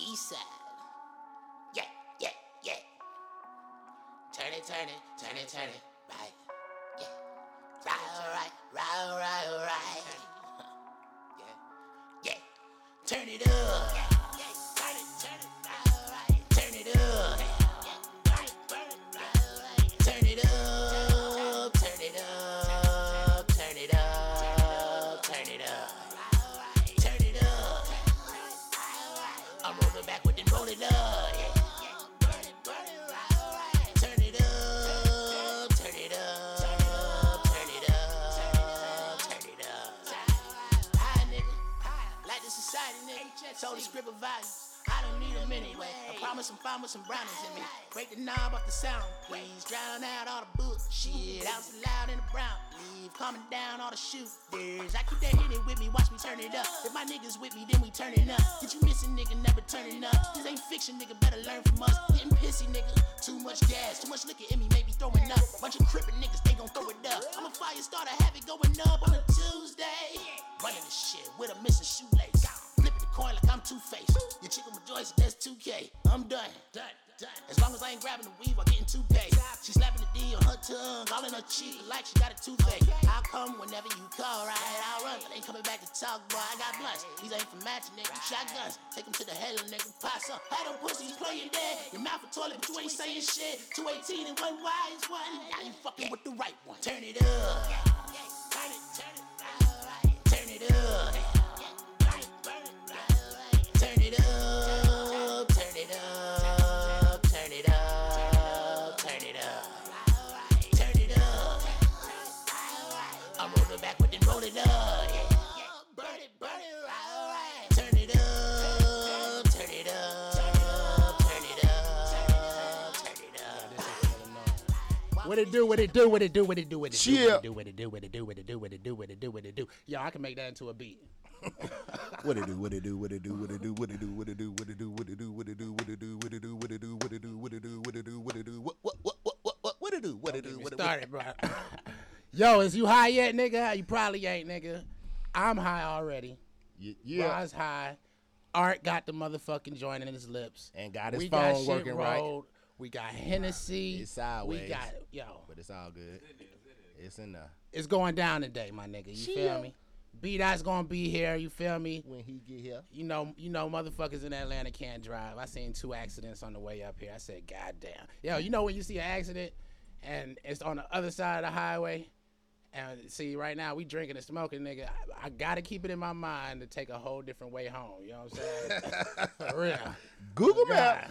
East side. Yeah, yeah, yeah. Turn it, turn it, turn it, turn it. Right. Yeah. Right, right, right, right, right. Yeah. Yeah. Turn it up. Values. I don't need them anyway. I promise I'm fine with some brownies in me. Break the knob off the sound, please. Drown out all the bullshit. Out so loud in the brown. Leave calming down all the shooters. I keep that hitting with me, watch me turn it up. If my niggas with me, then we turn it up. Get you miss a nigga, never turning up. This ain't fiction, nigga, better learn from us. Getting pissy, nigga. Too much gas, too much liquor in me, maybe throwing up. Bunch of crippin' niggas, they gon' throw it up. I'm a fire starter, have it going up on a Tuesday. Running this shit with a missing shoelace. Coin like I'm Two Face. Your chick with my joints, that's 2K. I'm done. Done. Done. As long as I ain't grabbing the weave or getting too paid. She slapping the D on her tongue, all in her cheek like she got a toothache. I'll come whenever you call, right? I'll run, but ain't coming back to talk, boy. I got blunts. These ain't for matching, nigga. Shotguns. Take them to the hell, nigga. Pass up. Had them pussies playing dead. Your mouth a toilet, but you ain't saying shit. 218 and one wise one. Now you fucking with the right one. Turn it up. What it do? What it do? What it do? What it do? What it do? What it do? What it do? What it do? What it do? What it do? What it do? What it do? Yo, I can make that into a beat. What it do? What it do? What it do? What it do? What it do? What it do? What it do? What it do? What it do? What it do? What it do? What it do? What it do? What it do? What it do? What it do? What what what what what what what it do? What it do? We What it started, bro. Yo, is you high yet, nigga? You probably ain't, nigga. I'm high already. Yeah, yeah. Rod's high. Art got the motherfucking joint in his lips. And got his we phone got shit working right. Rolled. We got Hennessy. It's sideways. We got yo. But it's all good. It's in there. It's going down today, my nigga. You feel me? B that's gonna be here. You feel me? When he get here. You know, you know, motherfuckers in Atlanta can't drive. I seen two accidents on the way up here. I said, God damn. Yo, you know when you see an accident and it's on the other side of the highway? And see, right now we drinking and smoking, nigga. I, I gotta keep it in my mind to take a whole different way home. You know what I'm saying? For real. Google oh, God. Map.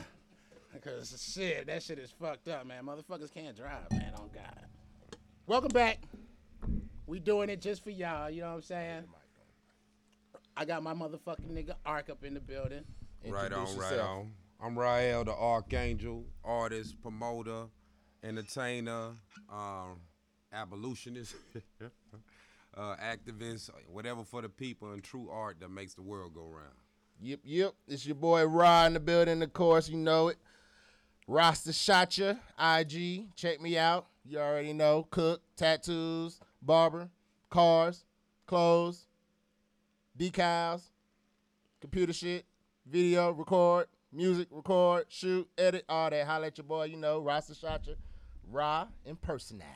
Because shit, that shit is fucked up, man. Motherfuckers can't drive, man. On God. Welcome back. We doing it just for y'all. You know what I'm saying? I got my motherfucking nigga Ark up in the building. Right on, Introduce right on. I'm Rael, the Archangel, artist, promoter, entertainer, um, abolitionist, uh, activist, whatever for the people and true art that makes the world go round. Yep, yep. It's your boy Rod in the building, of course, you know it. Rasta Shotcha, IG. Check me out. You already know. Cook, tattoos, barber, cars, clothes, decals, computer shit, video, record, music, record, shoot, edit, all that. Holla at your boy, you know, Rasta Shotcha, Ra impersonal.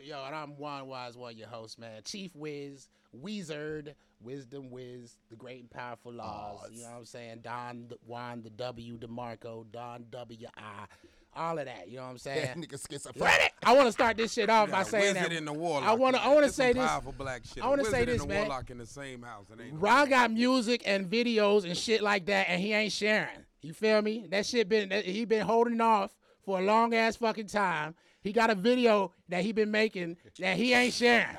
Yo, and I'm Juan Wise, one your host, man. Chief Wiz, Wizard, Wisdom Wiz, the great and powerful laws. You know what I'm saying? Don the- Juan, the W, DeMarco, Don W I, all of that. You know what I'm saying? That nigga schizophrenic. I want to start this shit off by saying that. in the warlock. I want to. I want to say this. Powerful black shit. I wanna say wizard this, and man. warlock in the same house. It ain't no- Ron got music and videos and shit like that, and he ain't sharing. You feel me? That shit been he been holding off for a long ass fucking time. He got a video that he been making that he ain't sharing.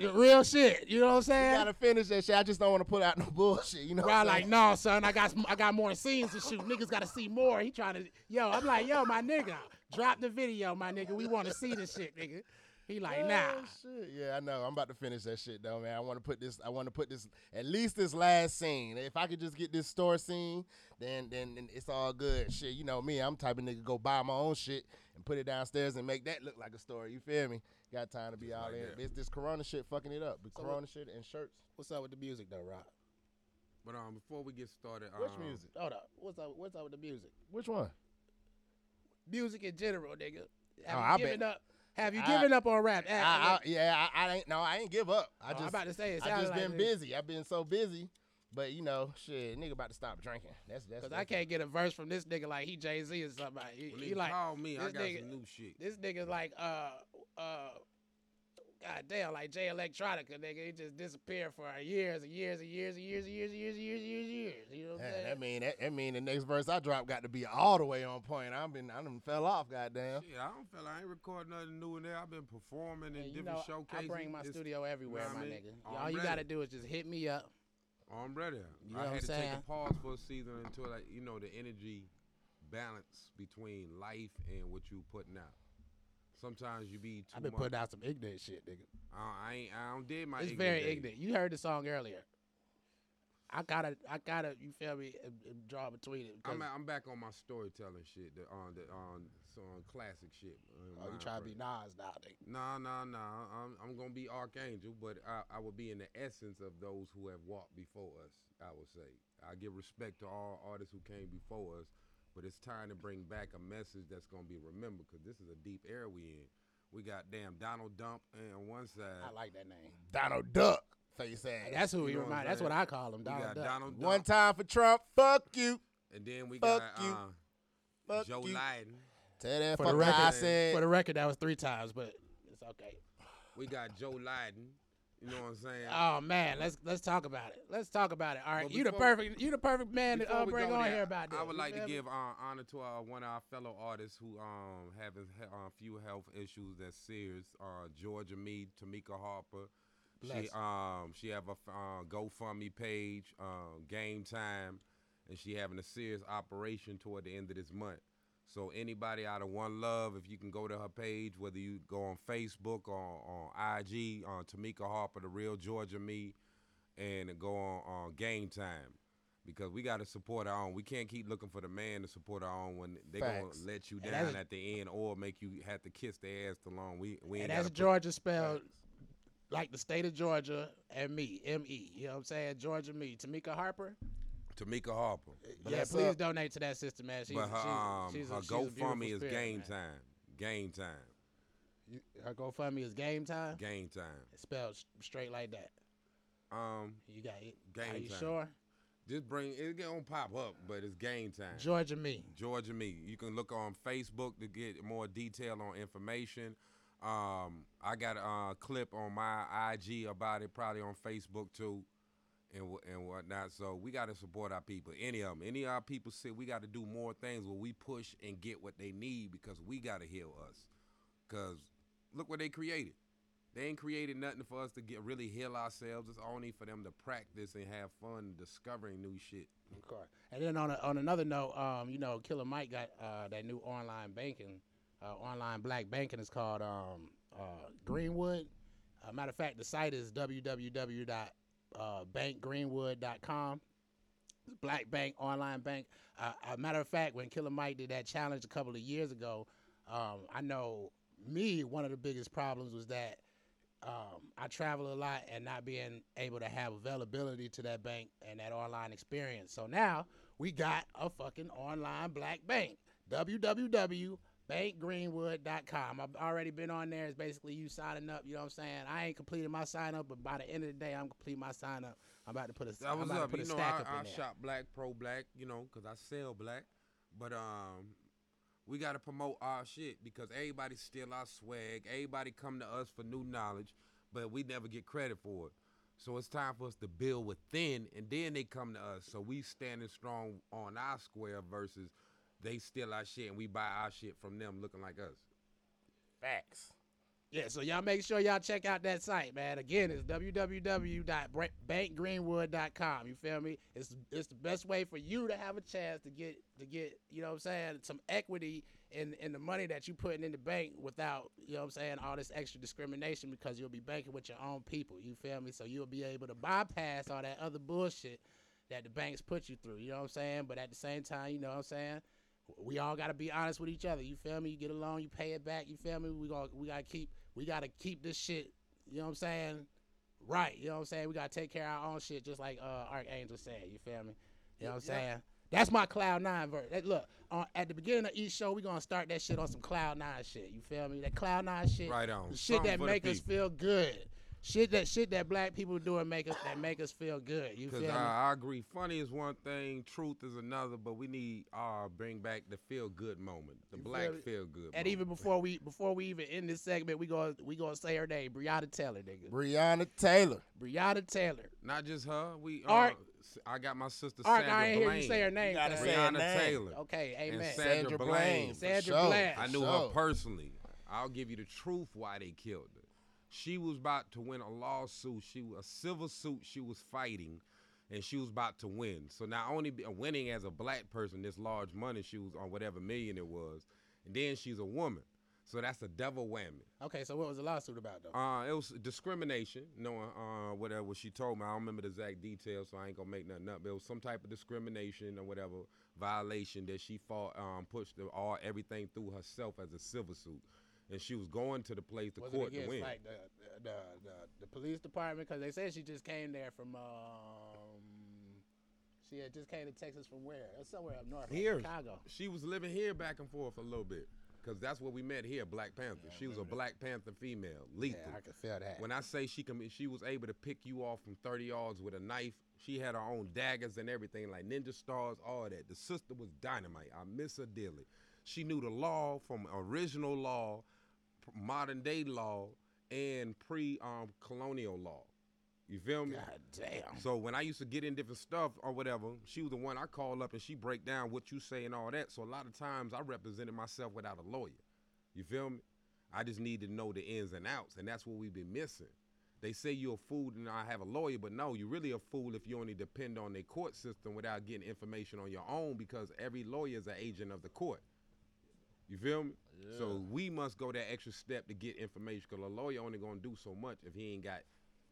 Real shit. You know what I'm You saying? gotta finish that shit. I just don't want to put out no bullshit. You know what I'm like, no, son, I got I got more scenes to shoot. Niggas got to see more. He trying to, yo, I'm like, yo, my nigga, drop the video, my nigga. We want to see this shit, nigga. He like, nah. Oh, shit. Yeah, I know. I'm about to finish that shit though, man. I want to put this. I want to put this at least this last scene. If I could just get this store scene, then then, then it's all good. Shit, you know me. I'm the type of nigga go buy my own shit and put it downstairs and make that look like a story. You feel me? Got time to be all in. It's this Corona shit fucking it up. The Corona shit and shirts. What's up with the music though, Rock? But um, before we get started, Which um, music? Hold up. What's up? What's up with the music? Which one? Music in general, nigga. Have Oh, you I given bet- up? Have you I- given up on rap? I, I, yeah, I, I ain't. No, I ain't give up. I Oh, just. I'm about to say it I just like been this. busy. I've been so busy. But you know, shit, nigga about to stop drinking. That's that's. Cause I can't get a verse from this nigga like he Jay Z or somebody. He, well, he like call me. This I got nigga, some new shit. This nigga's like uh uh. goddamn, like Jay Electronica, nigga, he just disappeared for years and years and years and years and years and years and years and years, years. You know what I'm saying? That mean that, that mean the next verse I drop got to be all the way on point. I've been I done fell off, goddamn. Shit, I don't feel I ain't recording nothing new in there. I've been performing in different know, showcases. I bring my studio everywhere, my nigga. All you gotta do is just hit me up. I'm ready. You know I had to take a pause for a season until like you know the energy balance between life and what you putting out. Sometimes you be too I've been much. putting out some ignorant shit, nigga. I, I ain't. I don't did my. It's ignorant very days. ignorant. You heard the song earlier. I gotta, I gotta, you feel me? uh, uh, Draw between it. I'm, I'm back on my storytelling shit. The, on the on some classic shit. oh, you mind trying to be frame. Nas now, nigga. Nah, nah, nah. I'm, I'm gonna be Archangel, but I, I will be in the essence of those who have walked before us. I would say I give respect to all artists who came before us, but it's time to bring back a message that's gonna be remembered because this is a deep era we in. We got damn Donald Dump on one side. I like that name. Donald Duck, face ass. That's who You he know remind. That's what I call him, Donald got Duck. Donald Dump, One time for Trump, fuck you, and then we Fuck got you. uh, fuck Joe you. Lydon. Tell that For the fucker record, I said. for the record, that was three times, but it's okay. We got Joe Lydon. You know what I'm saying? Oh man, let's let's talk about it. Let's talk about it. All right, But you the perfect, you the perfect man to uh, bring on there, here about this. I would You like to give uh, honor to uh, one of our fellow artists who um having he- uh, a few health issues that's serious. Uh, Georgia Me, Tamika Harper. Bless She um she have a uh, GoFundMe page, um, Game Time, and she having a serious operation toward the end of this month. So anybody out of One Love, if you can go to her page, whether you go on Facebook or on IG, on uh, Tamika Harper, the real Georgia Me, and go on, on Game Time because we got to support our own. We can't keep looking for the man to support our own when they gonna let you down at the end or make you have to kiss their ass too long. We we And that's Georgia spelled like the state of Georgia and me, M E. You know what I'm saying? Georgia me. Tamika Harper. Tamika Harper. yeah, Bless please up. donate to that sister, man. She's, but her, she's, um, she's a, her GoFundMe is game man. time. Game time. You- Her GoFundMe is game time. Game time. It's spelled straight like that. Um, You got it. Game Are you time. sure? just bring it gonna pop up, but it's game time. Georgia me. Georgia Me. You can look on Facebook to get more detail on information. Um, I got a uh, clip on my IG about it, probably on Facebook too, and and whatnot. So we got to support our people. Any of them, any of our people say we got to do more things where we push and get what they need because we got to heal us. Cause look what they created. They ain't created nothing for us to get really heal ourselves. It's only for them to practice and have fun discovering new shit. Of course. And then on a, on another note, um, you know, Killer Mike got uh, that new online banking, uh, online black banking is called um, uh, Greenwood. Uh, matter of fact, the site is www.bankgreenwood.com. Black Bank online bank. Uh, a matter of fact, when Killer Mike did that challenge a couple of years ago, um, I know me one of the biggest problems was that um, I travel a lot and not being able to have availability to that bank and that online experience. So now we got a fucking online black bank. www.bankgreenwood.com. I've already been on there. It's basically you signing up. You know what I'm saying? I ain't completed my sign up, but by the end of the day, I'm complete my sign up. I'm about to put a, That I'm was about up. to put You a know, stack I, up I in there. shop black, pro black, you know, because I sell black. But um, we got to promote our shit because everybody steal our swag. Everybody come to us for new knowledge, but we never get credit for it. So it's time for us to build within, and then they come to us. So we standing strong on our square versus they steal our shit and we buy our shit from them looking like us. Facts. Yeah, so y'all make sure y'all check out that site, man. Again, it's www.bankgreenwood.com. You feel me? It's it's the best way for you to have a chance to get to get, you know what I'm saying, some equity in in the money that you putting in the bank without, you know what I'm saying, all this extra discrimination because you'll be banking with your own people. You feel me? So you'll be able to bypass all that other bullshit that the banks put you through. You know what I'm saying? But at the same time, you know what I'm saying? We all gotta be honest with each other. You feel me? You get along, you pay it back. You feel me? We got we gotta keep we gotta keep this shit. You know what I'm saying? right. You know what I'm saying? We gotta take care of our own shit, just like uh, Archangel said. You feel me? You know what I'm saying? That's my Cloud Nine verse. That- Look, on, at the beginning of each show, we gonna start that shit on some Cloud Nine shit. You feel me? That Cloud Nine shit. Right on. The shit Something that make us feel good. Shit that shit that black people doing make us that make us feel good. You feel Because me? I, I agree. Funny is one thing, truth is another, but we need uh bring back the feel good moment, the You black feel feel good. and moment. even before we before we even end this segment, we gonna we gonna say her name, Breonna Taylor, nigga. Breonna Taylor. Breonna Taylor. not just her, we uh, Art- s- I got my sister Art, Sandra I ain't hear you say her name. gotta cuz. say her name. Taylor, Okay, and amen. Sandra, Sandra Bland. Bland. Sandra sure, Bland. I knew sure. her personally. I'll give you the truth why they killed her. She was about to win a lawsuit. She was a civil suit she was fighting, and she was about to win. So not only be, winning as a black person, this large money she was on whatever million it was, and then she's a woman. So that's a double whammy. Okay, so what was the lawsuit about though? Uh, it was discrimination, knowing uh, whatever what she told me. I don't remember the exact details, so I ain't gonna make nothing up. But it was some type of discrimination or whatever violation that she fought, um, pushed all everything through herself as a civil suit, and she was going to the place, the was court to win. like the the, the the police department? Because they said she just came there from um, she had just came to Texas from where? Somewhere up north, Here, Chicago. she was living here back and forth a little bit, cause that's where we met here, Black Panther. she was a Black Panther female, lethal. Yeah, I can feel that. When I say she can, she was able to pick you off from 30 yards with a knife. She had her own daggers and everything, like ninja stars, all that. The sister was dynamite. I miss her dearly. She knew the law from original law, modern day law, and pre um, colonial law. You feel me? God damn. So when I used to get in different stuff or whatever, she was the one I call up and she break down what you say and all that. So a lot of times I represented myself without a lawyer. You feel me? I just need to know the ins and outs, and that's what we've been missing. They say you're a fool and I have a lawyer, but no, you're really a fool if you only depend on the court system without getting information on your own because every lawyer is an agent of the court. You feel me? Yeah. So we must go that extra step to get information because a lawyer only gonna do so much if he ain't got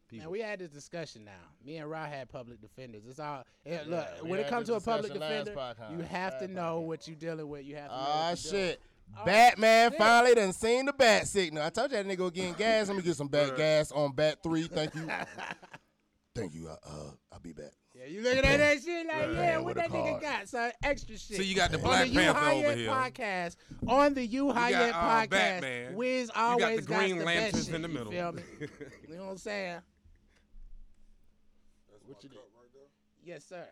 people. Man, we had this discussion now. Me and Ra had public defenders. It's all yeah, Yeah, look. we when it comes to a public defender, podcast. you have to know podcast. what you're dealing with. You have to. know what you're doing. shit. Oh, Batman shit. finally done seen the bat signal. I told you that nigga getting gas. Let me get some bat gas on bat three. Thank you. Thank you. Uh, uh, I'll be back. Yeah, you looking at that shit like, Right. yeah, Man what with a that nigga got? Son, extra shit. So you got the on Black the You Panther High over Yet here. podcast. On the You High got, Yet uh, podcast, Batman. Wiz You got always the Green the Lanterns best shit, in the middle. You feel me? you know what I'm saying? That's What my you did? right there. Yes, sir.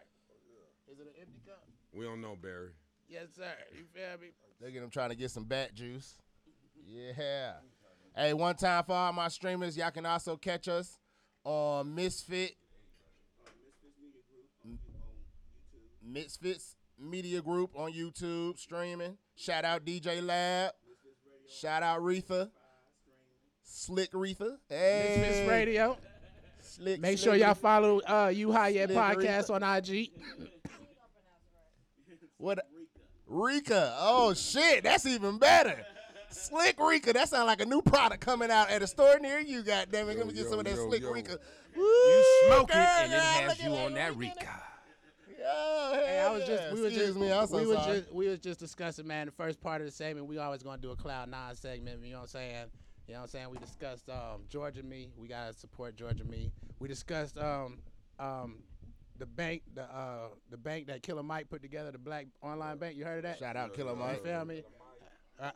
Is it an empty cup? we don't know, Barry. Yes, sir. You feel me? Look at him trying to get some bat juice. Yeah. Hey, one time for all my streamers, y'all can also catch us on Misfit. Misfits Media Group on YouTube streaming. Shout out DJ Lab. Shout out Retha. Slick Retha. Hey. Misfits Radio. Slick, Make slick sure y'all follow uh, You High Yet Slick podcast on IG. What? Rika. Oh shit, that's even better. Slick Rika. That sounds like a new product coming out at a store near you. Goddamn it, let me get yo, some of that yo, Slick yo. Rika. You smoke it girl, and it has you on that that Rika. Rika. Oh, Hey, I was yeah. just we was Excuse just me. I'm so we was sorry. just we was just discussing man the first part of the segment we always gonna do a cloud nine segment you know what I'm saying you know what I'm saying we discussed um Georgia me we gotta support Georgia me we discussed um um the bank the uh the bank that Killer Mike put together the black online bank you heard of that Shout out Killer Mike. you feel me uh,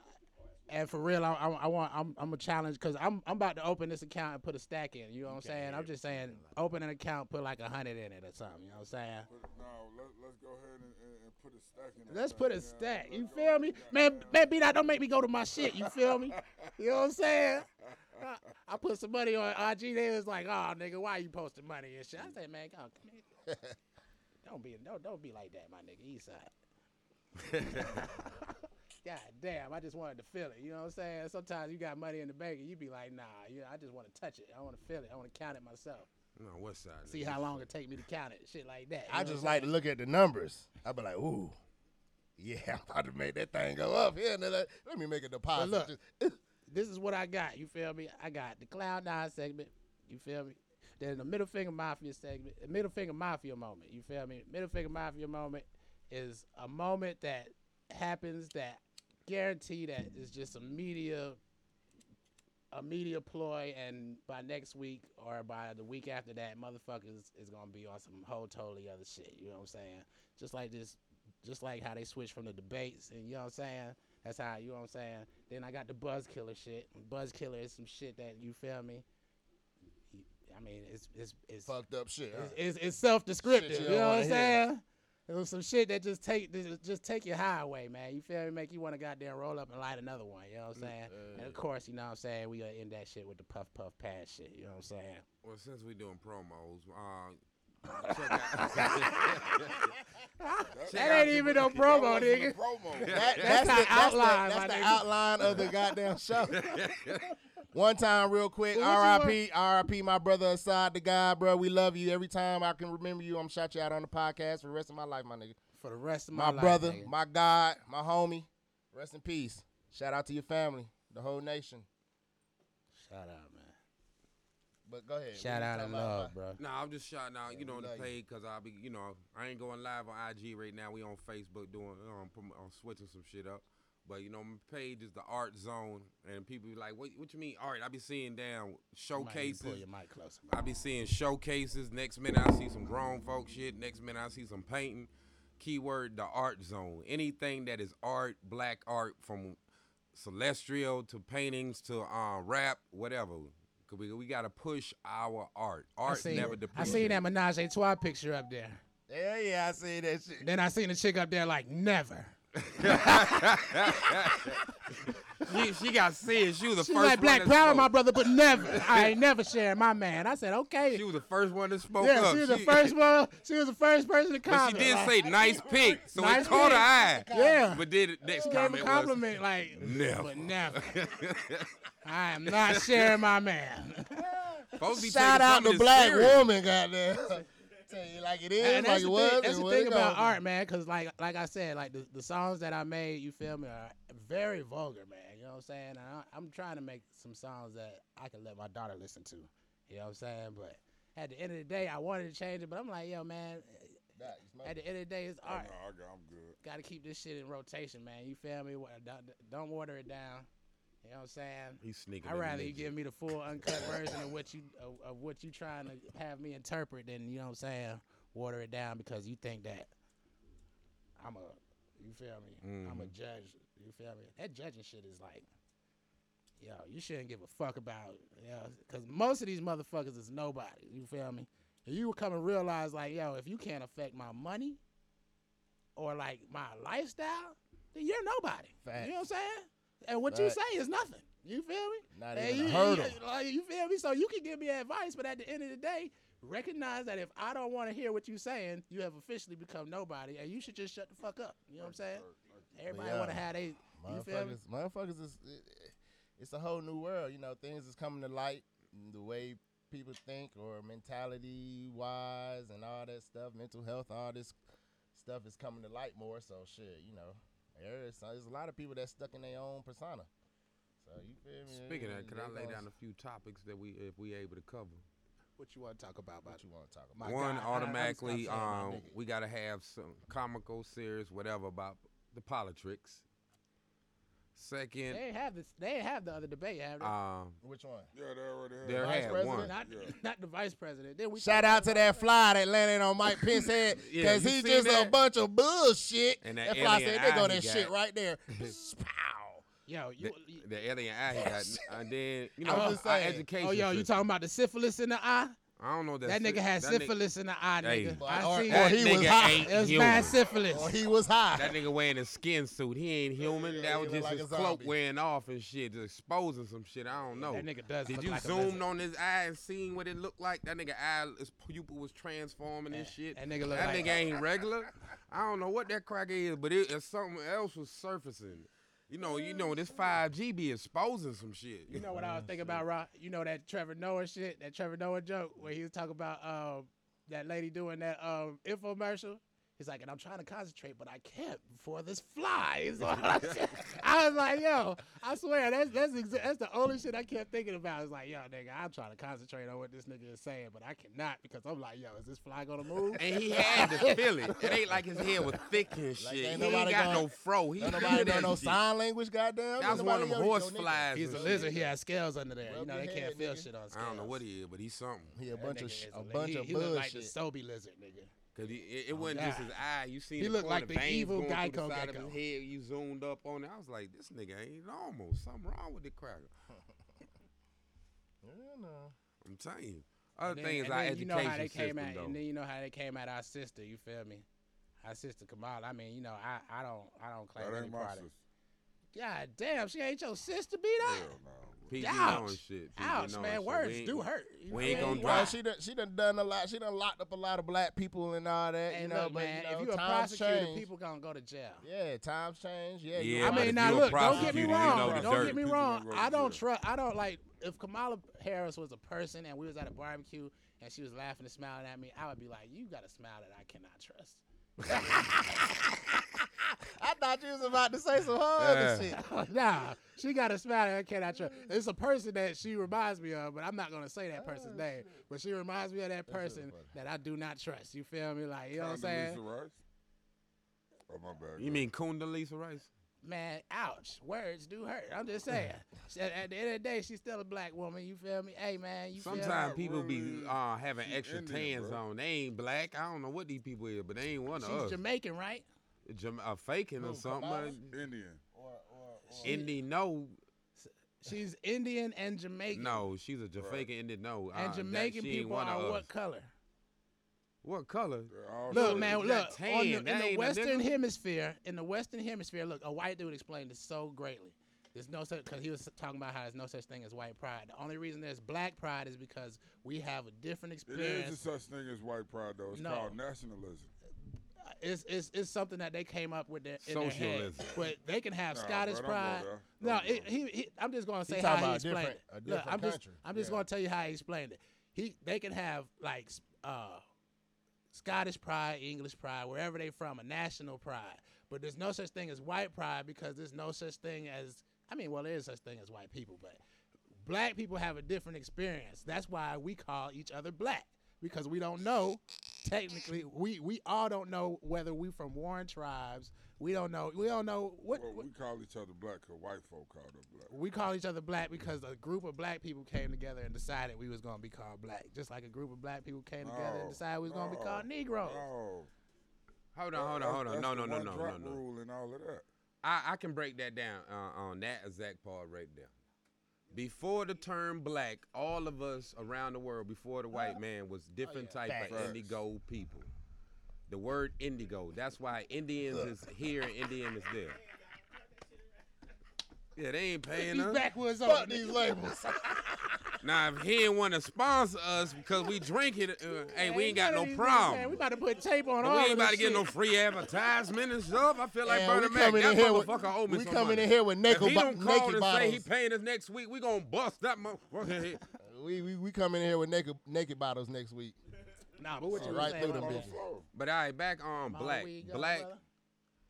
and for real, I, I, I want I'm I'm a challenge because I'm I'm about to open this account and put a stack in. You know what I'm saying? I'm just saying, open an account, put like a hundred in it or something. You know what I'm saying? Put, no, let, let's go ahead and, and, and put a stack in. that Let's thing, put a yeah. stack. Let's You feel me, man? that. Man, be that don't make me go to my shit. You feel me? You know what I'm saying? I, I put some money on IG. They was like, "Oh, nigga, why you posting money and shit?" I say, "Man, come on, don't be don't don't be like that, my nigga. East side." God damn, I just wanted to feel it. You know what I'm saying? Sometimes you got money in the bank and you be like, nah, you I just want to touch it. I want to feel it. I want to count it myself. No, what side? See how long it take me to count it. Shit like that. You I just like to look at the numbers. I be like, ooh, yeah, I'm about to make that thing go up here. Let, let me make a deposit. look, this is what I got. You feel me? I got the Cloud Nine segment. You feel me? Then the Middle Finger Mafia segment. The Middle Finger Mafia moment. You feel me? Middle Finger Mafia moment is a moment that happens that guarantee that it's just a media, a media ploy, and by next week or by the week after that, motherfuckers is gonna be on some whole totally other shit. You know what I'm saying? Just like this, just like how they switched from the debates, and you know what I'm saying. That's how you know what I'm saying. Then I got the Buzz Killer shit. Buzz Killer is some shit that you feel me. I mean, it's it's it's Fucked up shit. huh? it's, it's, it's self-descriptive. Shit you You, know what I'm saying? It was some shit that just take just- just take your highway, man. You feel me? Make you want to goddamn roll up and light another one. You know what I'm saying? and of course, you know what I'm saying. We gonna end that shit with the puff puff pass shit. You know what I'm saying? Well, since we doing promos, uh, check out. That ain't even no promo, nigga. promo. That, That's the, not the- outline, That's my the, outline of the goddamn show. One time, real quick, But what you RIP, RIP, my brother Assad, the guy, bro. We love you. Every time I can remember you, I'm shout you out on the podcast for the rest of my life, my nigga. For the rest of my, life. My life, brother, nigga. my God, my homie. Rest in peace. Shout out to your family, the whole nation. Shout out, man. But go ahead. Shout out talking and love, bro? bro. Nah, I'm just shouting out, you Yeah, know, we on the page because I'll be, you know, I ain't going live on IG right now. We on Facebook doing, um, prom- um, switching some shit up. But you know, my page is the Art Zone, and people be like, "What? What you mean art?" I be seeing down You might need to showcases. Pull your mic closer. I be seeing showcases. Next minute I see some grown folk shit. Next minute I see some painting. Keyword the art zone. Anything that is art, black art, from celestial to paintings to uh, rap, whatever. 'Cause we we gotta push our art. I Art seen, never I depreciates. seen that Menage a Trois picture up there. Yeah, yeah, I see that shit. Then I seen a chick up there like never. She, she got said she was the She's first like Black Power, my brother, but never. I ain't never sharing my man. I said okay. She was the first one that spoke yeah, up. she was the first one. She was the first person to But comment. she did like, say nice pick, so Nice it caught her eye. Yeah. But then the next She gave a compliment like Never. but never. I am not sharing my man. was be Shout out to Black serious. woman, goddamn. Tell you like it is, and like that's it the was. thing, that's the thing about gonna art, man. Because like like I said, like the, the songs that I made, you feel me, are very vulgar, man. You know what I'm saying? I, I'm trying to make some songs that I can let my daughter listen to. You know what I'm saying? But at the end of the day, I wanted to change it, but I'm like, yo, man. Nah, you smoke. At the end of the day, it's Oh, art. no, I got, I'm good. Got to keep this shit in rotation, man. You feel me? Don't, don't water it down. You know what I'm saying? He's sneaking. I'd rather you give me the full uncut version of what you of, of what you trying to have me interpret than you know what I'm saying. Water it down because you think that I'm a you feel me? I'm a mm-hmm. judge. You feel me? That judging shit is like, yo, you shouldn't give a fuck about, you know, because most of these motherfuckers is nobody. You feel me? And you will come and realize like, yo, if you can't affect my money or like my lifestyle, then you're nobody. You know what I'm saying? And what you say is nothing. You feel me? Not And even a you, hurdle. You, like, you feel me? So you can give me advice, but at the end of the day, recognize that if I don't want to hear what you're saying, you have officially become nobody, and you should just shut the fuck up. You know what I'm saying? Everybody yeah. want to have they. You feel me? Motherfuckers, motherfuckers is it- it's a whole new world. You know, things is coming to light. The way people think or mentality wise and all that stuff, mental health, all this stuff is coming to light more. So shit, you know, there's there's a lot of people that's stuck in their own persona. So you feel me? Speaking of that, could I lay down a few topics that we, if we able to cover? What you want to talk about? what you want to talk My about? One, God, I- I'm- automatically, I'm saying my um, we gotta have some comical, serious, whatever about the politics. Second, They ain't have this. They have the other debate, have they? um, Which one? Yeah, they already had there Vice had president? one. not, yeah. not the vice president. Then we Shout out to that fly that landed on Mike Pence head Yeah, because you he seen just a bunch of bullshit. And that that fly alien said, "They go eye that he shit right there." Pow. Yo, you. The, the alien eye he got, and then you I know was just our saying. education. oh, yo, you system. talking about the syphilis in the eye? I don't know that. That sy- nigga had that nigga- syphilis in the eye, nigga. Or- I or- seen or that. he was nigga high. ain't It was human. bad syphilis. Or he was high. That nigga wearing a skin suit. He ain't human. Yeah, that he was just like his cloak wearing off and shit, just exposing some shit. I don't know. That nigga does Did look you like a zoom on his eye and seen what it looked like? That nigga eye, his pupil was transforming and shit. that nigga look that like- nigga ain't regular. I don't know what that crack is, but it, it's something else was surfacing. You know, you know, this 5G be exposing some shit. You know what I was thinking about, Rob? You know that Trevor Noah shit, that Trevor Noah joke where he was talking about um, that lady doing that um, infomercial. He's like, and I'm trying to concentrate, but I can't before this fly. is all I was like, yo, I swear that's that's exa- that's the only shit I kept thinking about. It's like, yo, nigga, I'm trying to concentrate on what this nigga is saying, but I cannot because I'm like, yo, is this fly gonna move? And he had to feel it. It ain't like his head was thick and shit. ain't he ain't nobody got gonna- no fro. He Don't feel nobody know no shit. sign language, goddamn. That was one of them horse flies. He's a lizard. He has scales under there. Rub you know they head, can't feel nigga. shit on scales. I don't know what he is, but he's something. He a That bunch of sh- a bunch he, of he look like the bullshit. Sobe lizard, nigga. Cause he, it, it oh, wasn't just his eye. You seen He the looked like the veins evil Geico the side of his head. You zoomed up on it. I was like, this nigga ain't normal. Something wrong with the cracker. Yeah, no. I'm telling you. Other then- things and our education you know how they system came at, though. and then you know how they came at our sister. You feel me? Our sister Kamala. I mean, you know, I, I don't I don't claim That any my sister. God damn, she ain't your sister, beat up. Hell no. PG Ouch. knowing shit. PG Ouch, knowing man. shit. Words do hurt. You we ain't gonna mean? drop- she done, she done done a lot. She done locked up a lot of black people and all that. Hey, you know, look, but man, you know, if you a prosecutor, change. people gonna go to jail. Yeah, times change. Yeah, Yeah, I but right. mean, now look, don't get me prosecutor, you wrong. know don't get me wrong. gonna go to I don't trust. I don't like if Kamala Harris was a person and we was at a barbecue and she was laughing and smiling at me. I would be like, you got a smile that I cannot trust. I thought you was about to say some other Yeah. shit. nah, she got a smile that I cannot trust. It's a person that she reminds me of, but I'm not gonna say that person's name. But she reminds me of that person that I do not trust. You feel me? Like you know what I'm saying? Rice? Oh my bad. You mean Condoleezza Rice? Man, ouch. Words do hurt. I'm just saying. At, at the end of the day, she's still a black woman. You feel me? Hey, man, you feel me? Sometimes people be uh, having She extra Indian, tans bro. on. They ain't black. I don't know what these people is, but they ain't one of She's us. Jamaican, right? Jam- uh, faking or Who, something. Kamala? Uh, Indian. No, She's Indian and Jamaican. no, she's a Jamaican Indian. No, And uh, Jamaican she ain't people are what color? What color? Look, man, look. got on tan. the, in the Western. Hemisphere, in the Western Hemisphere, look, a white dude explained this so greatly. There's no such because he was talking about how there's no such thing as white pride. The only reason there's black pride is because we have a different It is experience. a such thing as white pride, though. It's No. called nationalism. It's, it's it's something that they came up with their, in their head. But they can have Nah, Scottish bro, pride. there. No, it, he, he, I'm just gonna say how talking he about a explained different- it. a Look, I'm just country. I'm just Yeah. gonna tell you how he explained it. He they can have like uh, Scottish pride, English pride, wherever they from, a national pride. But there's no such thing as white pride because there's no such thing as I mean, well, there is such thing as white people, but black people have a different experience. That's why we call each other black because we don't know. Technically, we we all don't know whether we from Warren tribes. We don't know. We don't know what. Well, what- we call each other black because white folk call us black. we call each other black because a group of black people came together and decided we was gonna be called black, just like a group of black people came together and decided we was gonna be called Negroes. No. Hold on, hold on, hold on. That's No, the no, no, one no, no, drop no. Rule and all of that. I, I can break that down uh, on that exact part right there. Before the term black, all of us around the world, before the white uh, man, was oh, different type Facts. of indigo people. The word indigo. That's why Indians is here and Indian is there. Yeah, they ain't paying These us. backwoods Fuck over these labels. Now, if he ain't want to sponsor us because we drink it, uh, hey, we ain't got no of these niggas, problem. man, We about to put tape on But all we ain't about to get no free advertisement and stuff. I feel like Man, Bernie we Mac. coming That in here with- motherfucker owe me we some coming money. in here with naked If he bo- don't call naked and say he bottles. paying us next week, we gonna bust that motherfucker. we, we we coming in here with naked naked bottles next week. Nah, but what you Right saying, through them my On the boy? bitches. but all right, back on Mama, black. where go, Black. brother?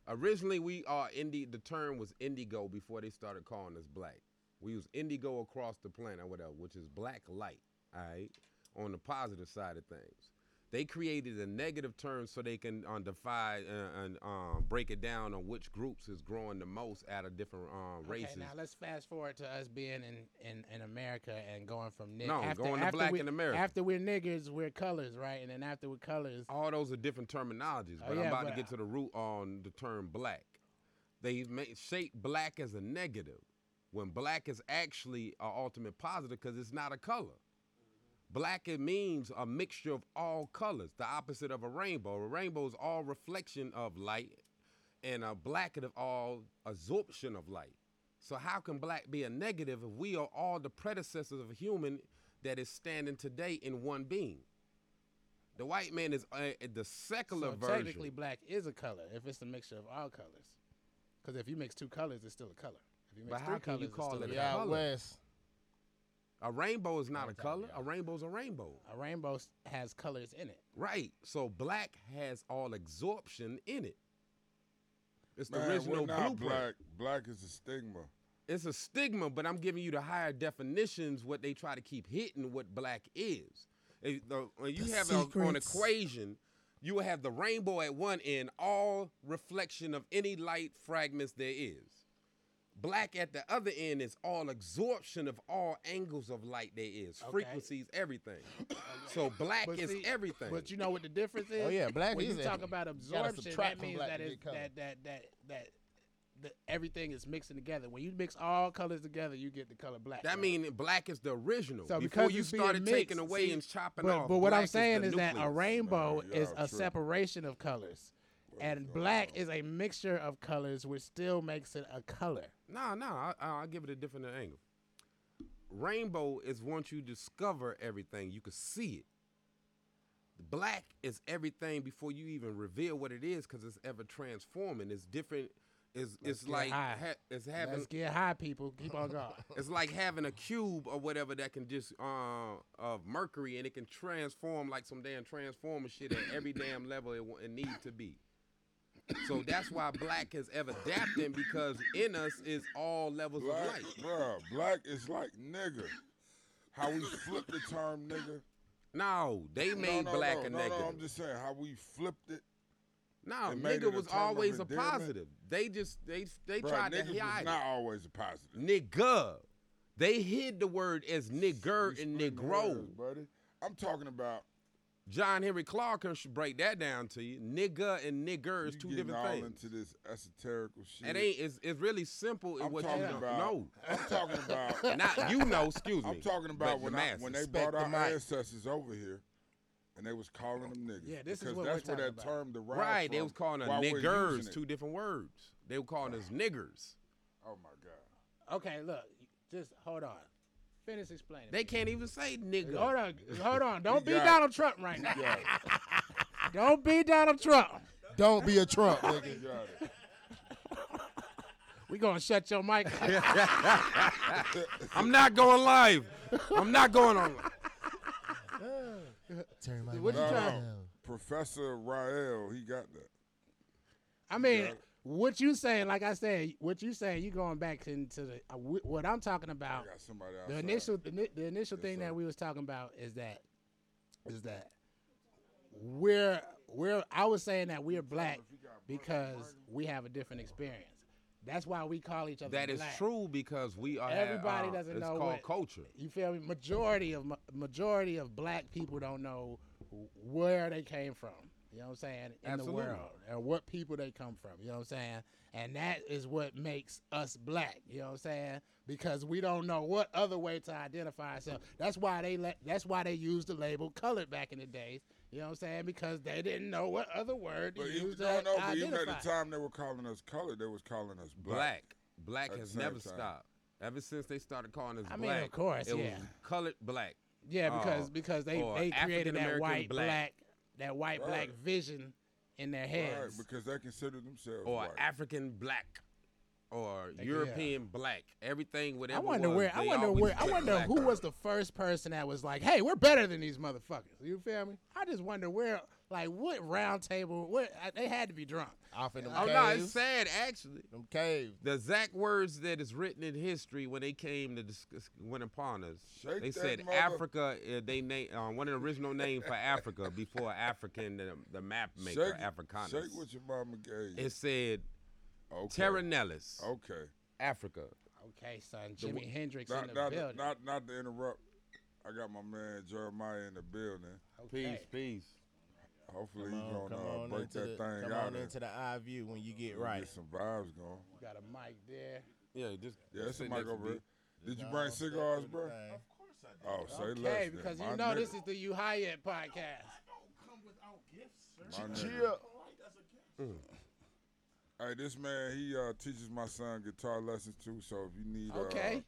Originally, we are indi. The term was indigo before they started calling us black. We use indigo across the planet, whatever, which is black light. All right, on the positive side of things. They created a negative term so they can um, divide uh, and um, break it down on which groups is growing the most out of different um, races. Okay, now let's fast forward to us being in, in, in America and going from nig- No, after, going to after black we, in America. After we're niggers, we're colors, right? And then after we're colors, all those are different terminologies, Oh, but yeah, I'm about but, to get to the root on the term black. They make shape black as a negative when black is actually an ultimate positive because it's not a color. Black it means a mixture of all colors, the opposite of a rainbow. A rainbow is all reflection of light, and a black is all absorption of light. So how can black be a negative if we are all the predecessors of a human that is standing today in one being? The white man is uh, the secular so version. technically black is a color if it's a mixture of all colors. Because if you mix two colors, it's still a color. If you mix But three how can colors, you call it a a Yeah, color. west. A rainbow is not a color. A rainbow's a rainbow. A rainbow has colors in it. Right. So black has all absorption in it. It's the original we're not blueprint. black. Black is a stigma. It's a stigma, but I'm giving you the higher definitions. What they try to keep hitting what black is. If the- when you The have a, an equation, you will have the rainbow at one end, all reflection of any light fragments there is. Black at the other end is all absorption of all angles of light there is, Okay. frequencies, everything. so black But is see, everything. But you know what the difference oh, is? Oh, yeah, black when is you talk everything. about You gotta absorption, subtract that means black that to is get color. that that that that that everything is mixing together. When you mix all colors together, you get the color black. That right? mean black is the original. So Before you it's being started taking away see, and chopping but, off. but what I'm saying the is, that a rainbow Man, is a tripping. separation of colors, and black is a mixture of colors, which still makes it a color. Nah, nah. I, I'll give it a different angle. Rainbow is once you discover everything, you can see it. Black is everything before you even reveal what it is, because it's ever transforming. It's different. It's Let's it's like ha- it's having Let's get high, people. Keep on going. it's like having a cube or whatever that can just uh of mercury and it can transform like some damn transformer shit at every damn level it, it needs to be. So that's why black is ever adapting because in us is all levels of life. light. bruh, black is like nigga. How we flip the term nigga. No, they made no, black no, a no, negative. No, I'm just saying how we flipped it. No, nigga was of always a positive. They just they they Bruh, tried to nigga was hide not always a positive. Nigga. They hid the word as nigger and negro. buddy. I'm talking about John Henrik Clarke can break that down to you. Nigga and nigger is you two getting different all things. into this esoterical shit. It ain't. It's, it's really simple. in I'm what talking you about. know. I'm talking about. Not you know. Excuse me. I'm talking about when I, when they Respect brought our mic. ancestors over here, and they was calling them niggas. Yeah, this is because what we're that's where talking that about. term derived right. They was calling us niggers. Two different words. They were calling us niggers. Oh my god. Okay, look, just hold on. Finish explaining. They can't even say nigga. Hold on, hold on. Don't be. Donald Trump right now. Don't be Donald Trump. Don't be a Trump, nigga. Got. We gonna shut your mic. I'm not going live. I'm not going on. Turn my What you mic trying- down. Professor Rael, he got that. I mean, Yeah. What you saying? Like I said, what you saying? You going back into the uh, what I'm talking about? I got somebody The initial, the, the initial thing sir. that we was talking about is that, is that we're we're. I was saying that we're black because we have a different experience. That's why we call each other. That is black. true because we are. Everybody uh, doesn't it's know called what- culture. You feel me? Majority of majority of black people don't know where they came from. You know what I'm saying? In Absolutely. the world, and what people they come from. You know what I'm saying? And that is what makes us black. You know what I'm saying? Because we don't know what other way to identify ourselves. That's why they let. That's why they used the label colored back in the days. You know what I'm saying? Because they didn't know what other word to But use no, no, but even at the time they were calling us colored, they was calling us black. Black. Black has never time. stopped. Ever since they started calling us black. I mean, of course, it yeah. was colored black. Yeah, because uh, because they they created that white black. black. That white black vision in their Right, heads. because they consider themselves or white. African black or Like, European black. Everything, whatever. I wonder was, where I wonder where I wonder who was the first person that was like, "Hey, we're better than these motherfuckers." You feel me? I just wonder where, like, what round table? What I, they had to be drunk. Off in them Oh caves. no, it's sad actually. Them caves. The exact words that is written in history when they came to discuss, went upon us. Shake they said mother- Africa. Uh, they name uh, one of the original name for Africa before African, the, the map maker, shake, Africanus. Shake what your mama gave you. It said okay. Terra Nellis, Okay. Africa. Okay, son, Jimi Hendrix Not, in the not, building. not, not to interrupt. I got my man Jeremiah in the building. okay. Peace, peace. Hopefully Come he's on, gonna come uh, on break into that the, thing come out on into the eye view when you get right. get right. some vibes going. You Got a mic there. Yeah, just Yeah, it's a mic next over there. Did you bring step cigars, with the bro? thing. Oh, say less. Okay, because My you know nigga. this is the You High Yet podcast. Don't come without gifts, sir. My nigga. Chill. Hey, this man, he uh, teaches my son guitar lessons too. So if you need, uh, Okay,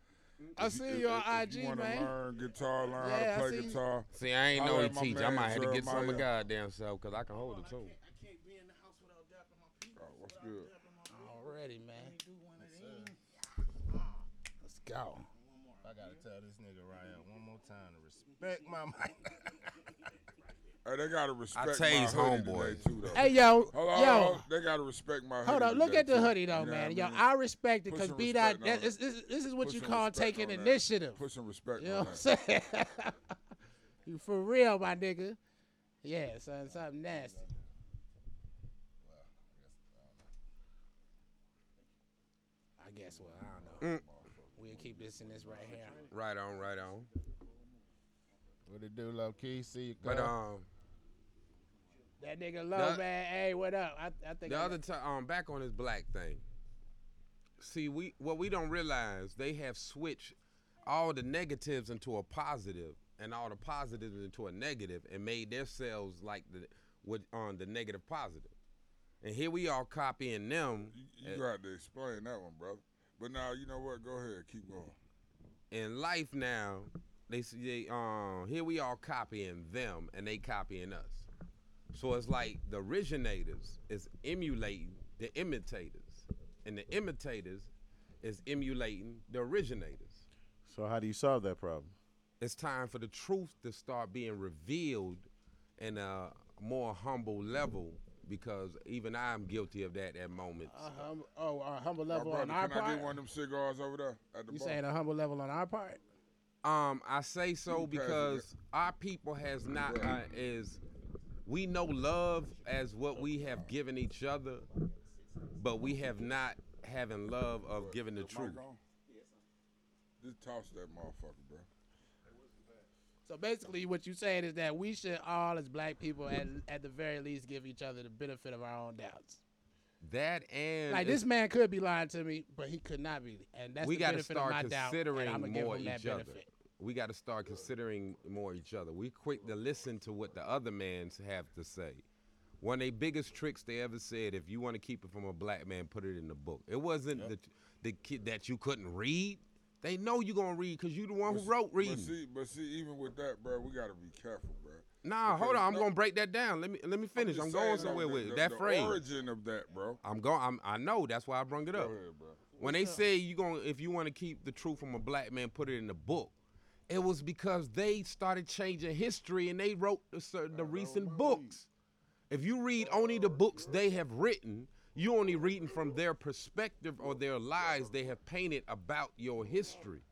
I see you on IG, you wanna man. learn guitar, learn Yeah, how to play see guitar. See, I ain't know Holla he teach. I might have to get some of my goddamn self because I can hold it too. Oh, what's good? Already, man. Let's go. I I gotta tell this nigga Ryan one more time to respect my mic. Hey, they gotta respect my tase hoodie homeboys. today too, though. Hey yo, Hold on, yo, hold on. They gotta respect my hold hoodie on. Look at the too. hoodie though, You know man. Yo, I mean? I respect it because some B dot. that- This, this, this is what Put you call taking on that. initiative. Put some respect You know what I'm saying? you for real, my nigga. Yeah, son, something nasty. I guess what I don't know. We'll keep this in this right here. Right on, right on. what it do, low key? See you. But um, That nigga low The- man. Hey, what up? I, I think the I other time, um, back on this black thing. See, we what we don't realize they have switched all the negatives into a positive and all the positives into a negative and made themselves like the what on the negative positive. And here we are copying them. You, you got to explain that one, brother. But now, you know what? Go ahead, keep going. in life now, they say, they, um, here we are copying them and they copying us. So it's like the originators is emulating the imitators, and the imitators is emulating the originators. So how do you solve that problem? It's time for the truth to start being revealed in a more humble level because even I'm guilty of that at moments. Uh, hum, oh, a humble My level brother, on our can I get one of them cigars over there at the You bar? saying a humble level on our part? Um, I say so You pass it, because our people has not uh, is we know love as what we have given each other, but we have not having love of giving the truth. Just toss that motherfucker, bro. So basically, what you saying is that we should all, as black people, at, at the very least, give each other the benefit of our own doubts. That and Like this man could be lying to me, but he could not be, and that's we the got to benefit of start my doubt. And considering I'm gonna give more him that each other. benefit. We got to start considering more each other. We quick to listen to what the other mans have to say. One of their biggest tricks they ever said, if you want to keep it from a black man, put it in the book. It wasn't the the kid that you couldn't read. They know you gonna read because you the one who wrote reading. But see, but see, even with that, bro, we gotta be careful, bro. Nah, hold on. I'm no- gonna break that down. Let me let me finish. just I'm, going somewhere the- with the, that the phrase. origin of that, bro. I'm going. I'm, I know. That's why I brung it Go up. ahead, bro. When they say you going to if you want to keep the truth from a black man, put it in the book. It was because they started changing history and they wrote the, cer- the recent books. If you read only the books they have written, you only reading from their perspective or their lies they have painted about your history.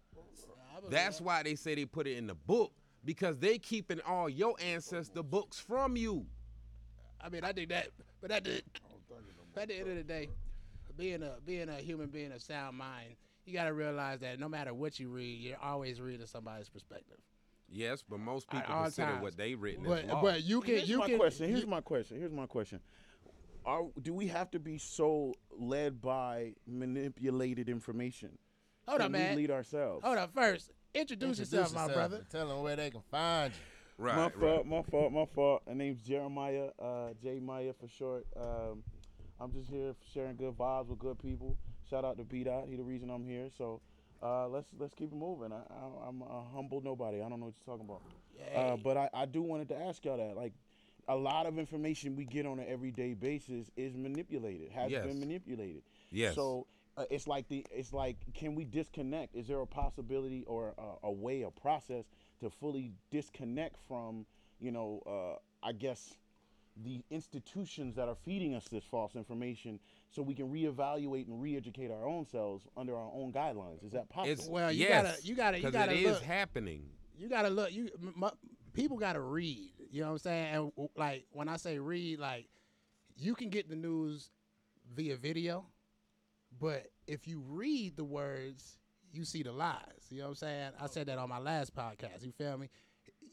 That's why they say they put it in the book because they keeping all your ancestor books from you. I mean, I think that, but at the at the end of the day, being a being a human being of sound mind, you got to realize that no matter what you read, you're always reading somebody's perspective. Yes, but most people all consider times. what they written But as law. but you can Here's you my can question. Here's you- my question. Here's my question. Are do we have to be so led by manipulated information? hold Can up, we man. lead ourselves? Hold up, first introduce, yourself, my brother. Tell them where they can find you. right, my right. fault. My fault. My fault. My name's Jeremiah. Uh, J Maya for short. Um, I'm just here sharing good vibes with good people. Shout out to B Dot. He the reason I'm here. So uh, let's let's keep it moving. I, I, I'm a humble nobody. I don't know what you're talking about. Uh, but I, I do wanted to ask y'all that. Like, a lot of information we get on an everyday basis is manipulated. Has Yes. been manipulated. Yes. So uh, it's like the it's like can we disconnect? Is there a possibility or a, a way, a process to fully disconnect from you know uh, I guess the institutions that are feeding us this false information so we can reevaluate and re-educate our own selves under our own guidelines. Is that possible? It's Well, you yes, gotta- you gotta- you gotta it is look. happening. you gotta look. You m- m- people gotta read. You know what I'm saying? And like when I say read, like you can get the news via video, but if you read the words, you see the lies. You know what I'm saying? I said that on my last podcast. You feel me?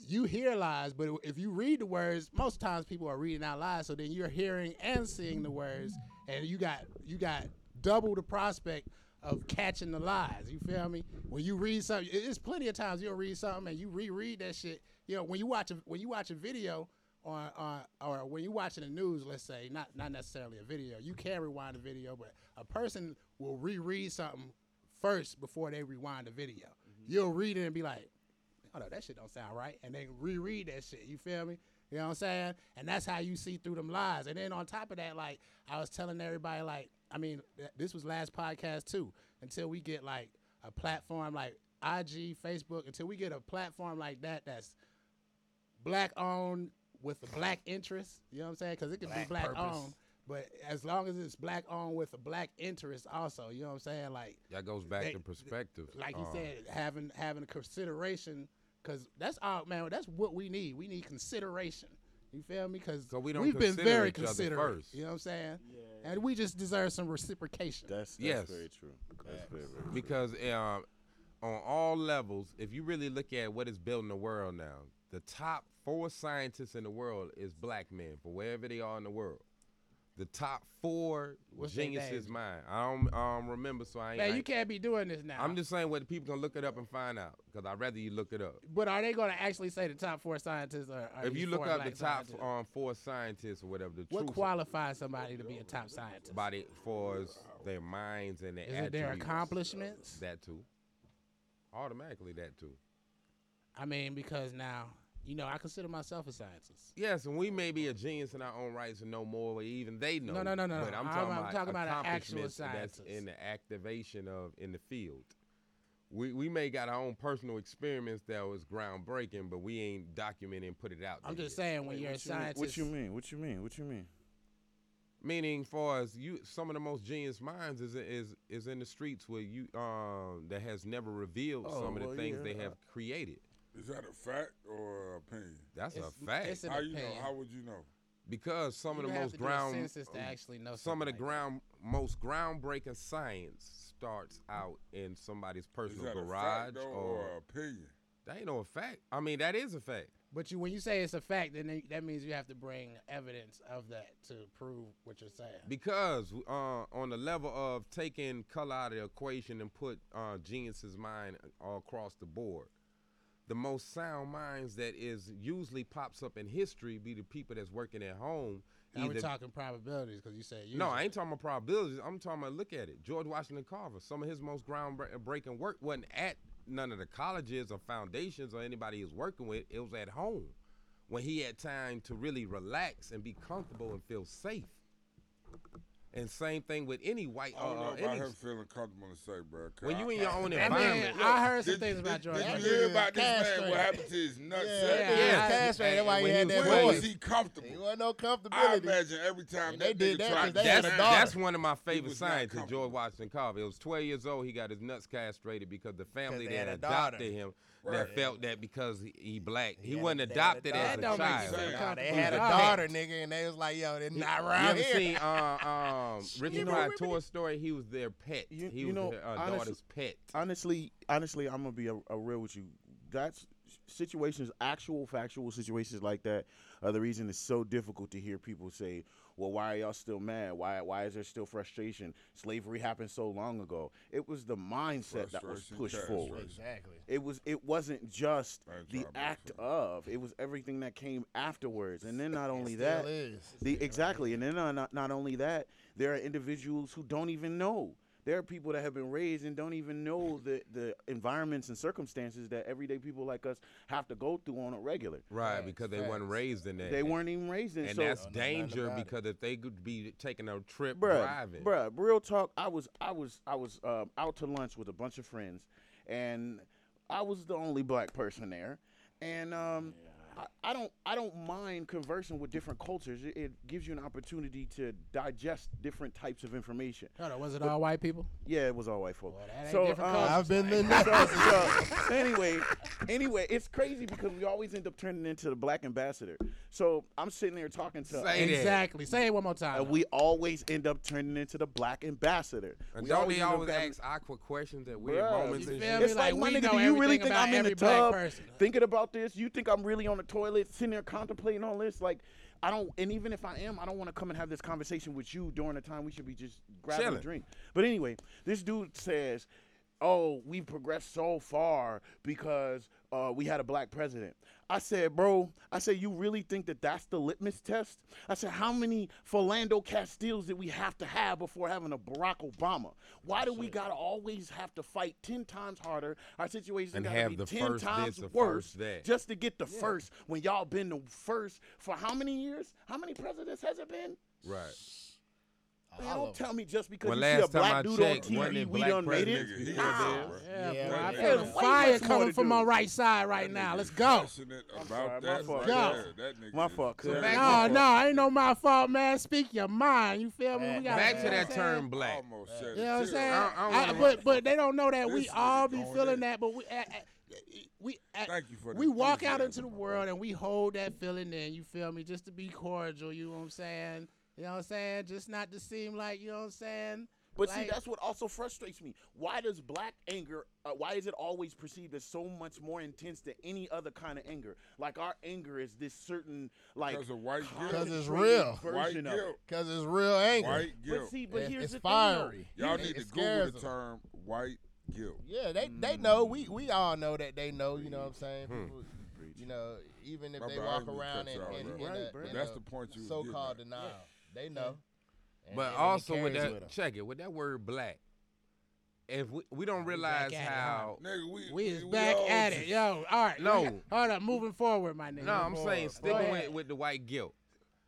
You hear lies, but if you read the words, most times people are reading out lies. So then you're hearing and seeing the words, and you got you got double the prospect of catching the lies. You feel me? When you read something, it- it's plenty of times you'll read something and you reread that shit. You know, when you watch a when you watch a video on on or when you watching the news, let's say, not not necessarily a video, you can rewind a video, but a person will reread something first before they rewind the video. Mm-hmm. You'll read it and be like, "Oh no, that shit don't sound right. And they reread that shit. You feel me? You know what I'm saying? And that's how you see through them lies. And then on top of that, like I was telling everybody, like I mean, th- this was last podcast too. Until we get like a platform, like IG, Facebook, until we get a platform like that that's black owned with a black interest. You know what I'm saying? Because it can Black be black purpose. owned, but as long as it's black owned with a black interest, also, you know what I'm saying? Like, That goes back They- to perspective. like you Uh, said, having having a consideration, because that's all, man. That's what we need. We need consideration. You feel me? Because So we don't we've been very considerate. first. You know what I'm saying? Yeah. And we just deserve some reciprocation. That's, that's Yes. very true. That's very, very true. because uh, on all levels, if you really look at what is building the world now, the top four scientists in the world is black men for wherever they are in the world. The top four What's their geniuses names? mine. I don't um, remember, so I ain't. Man, I you ain't- can't be doing this now. I'm just saying what people can look it up and find out because I'd rather you look it up. But are they going to actually say the top four scientists? Or are if these you look four up the black top scientists? um, four scientists or whatever, the what truth qualifies somebody to be a top scientist? about it for is their minds and their Is it their attributes. accomplishments? That too. Automatically, that too. I mean, because now you know I consider myself a scientist. Yes, and we may be a genius in our own rights and know more, or even they know. No, no, no, no, But. I'm I'm- talking I'm about, talking about an actual accomplishments that's in the activation of in the field. We we may got our own personal experiments that was groundbreaking, but we ain't documenting and put it out. I'm there just yet. saying when Wait, you're a what mean- scientist. What you mean? What you mean? What you mean? Meaning, far as you, some of the most genius minds is is is in the streets where you um that has never revealed Oh, some of the well, things yeah. they have created. Is that a fact or an opinion? That's It's- a fact. it's an How you know? How would you know? because some You of the have most to do a ground census to actually know some of the something like that. ground most groundbreaking science starts out in somebody's Is personal that a garage fact though, or or an opinion? that ain't no fact. I mean that is a fact. But you, when you say it's a fact, then that means you have to bring evidence of that to prove what you're saying. Because uh, on the level of taking color out of the equation and put uh, genius's mind all across the board, the most sound minds that is usually pops up in history be the people that's working at home. Now we're talking probabilities because you said No, I ain't talking about probabilities. I'm talking about look at it. George Washington Carver. Some of his most groundbreaking work wasn't at none of the colleges or foundations or anybody he was working with. It was at home when he had time to really relax and be comfortable and feel safe. And same thing with any white. I don't Uh, know about any, him feeling comfortable to say, bro. 'cause when I- you in your own I environment. mean, I heard some Did- things about George. Did you hear about this man? Castrated. What happened to his nutsack? Yeah, Yeah, he was I- That's why he had that Where was he comfortable? He wasn't no I imagine every time And they that did nigga that tried 'cause to they That's, a back- daughter. that's one of my favorite was not scientists. George Washington Carver. It was 12 years old. He got his nuts castrated because the family that had a daughter. adopted him Right. That felt that because he, he black, he had wasn't they a adopted as That a don't make child. sense. Nah, Nah, they had a daughter, nigga, and they was like, yo, they're not You ever here. seen uh, um, Richard know- Pryor Tour story? He was their pet. You- he you was know, their uh, honestly- daughter's pet. honestly, honestly, I'm gonna be a, a real with you. That's situations, actual factual situations like that are the reason it's so difficult to hear people say, "Well, why are y'all still mad? Why why is there still frustration? Slavery happened so long ago." It was the mindset that was pushed cash, forward. right. Exactly. It was. It wasn't just Thank the y'all, bro. act of. It was everything that came afterwards, and then not only Still that, is. the, exactly, and then not, not not only that, there are individuals who don't even know. There are people that have been raised and don't even know the the environments and circumstances that everyday people like us have to go through on a regular. Right, Facts, because they facts. weren't raised in that. They weren't even raised in. and so, that's Don't know nothing danger about it. because if they could be taking a trip bruh, driving. bruh, real talk. I was I was I was uh, out to lunch with a bunch of friends, and I was the only black person there, and um, I, I don't I don't mind conversing with different cultures. It, it gives you an opportunity to digest different types of information. Hold on, was it all white people? Yeah, it was all white folk. Well, so different um. I've been in so, that. so, anyway, anyway, it's crazy because we always end up turning into the black ambassador. So I'm sitting there talking to, Say that. Exactly. Say it one more time. and we always end up turning into the black ambassador. And We don't they end always ask awkward questions at weird Bruh, moments you and feel shit? me? It's like, like, my nigga, know do you really think I'm in the tub person. thinking about this? You think I'm really on the toilet sitting there contemplating all this? Like, I don't, and even if I am, I don't want to come and have this conversation with you during the time we should be just grabbing Chilling. a drink. But anyway, this dude says, "Oh, we've progressed so far because uh, we had a black president." I said, "Bro, I said, you really think that that's the litmus test?" I said, "How many Philando Castiles did we have to have before having a Barack Obama? Why do we gotta always have to fight ten times harder? Our situation gotta have be the ten first times this, the worse first that. just to get the first when y'all been the first for how many years? How many presidents has it been? Right. Man, don't tell me just because Well, you see a last time I black dude checked, on wasn't TV, it we black done made it. president? He Nah. there. Ah. Yeah, Yeah, bro. I yeah. feel the fire coming from my right side right now. Let's go. Passionate about sorry, my that. fault. right Go. there. That nigga My fault, cuz. No, no, ain't no my fault, man. Speak your mind. You feel me? We got Back to that term black. Almost You know what I'm saying? I- I don't I- wanna- but but they don't know that we all be feeling that. But we we Thank you for we walk out into the world and we hold that feeling in. You feel me? Just to be cordial. You know what I'm saying? You know what I'm saying? Just not to seem like you know what I'm saying. But see, that's what also frustrates me. Why does black anger? Uh, why is it always perceived as so much more intense than any other kind of anger? Like our anger is this certain like 'Cause of white guilt. 'Cause it's real. Version of guilt. Cause it's real anger. White But see, but It's- here's it's the fiery. thing. Y'all It- need it to Google scares the them. term white guilt. Yeah, they they mm. know. We we all know that they know. You know what I'm saying? Hmm. People, you know, even if My they walk didn't mean to around cut in, y'all in, off. in, Right, a, uh, right. in That's a the point you so-called getting at. Denial. They know. And- But and also with that, with 'em. check it with that word black. If we, we don't We realize back it, how Nigga, we We is we back all at it, yo. All right, No. we got- hold up, moving forward, my nigga. No, I'm Moving saying sticking with, ahead. with the white guilt.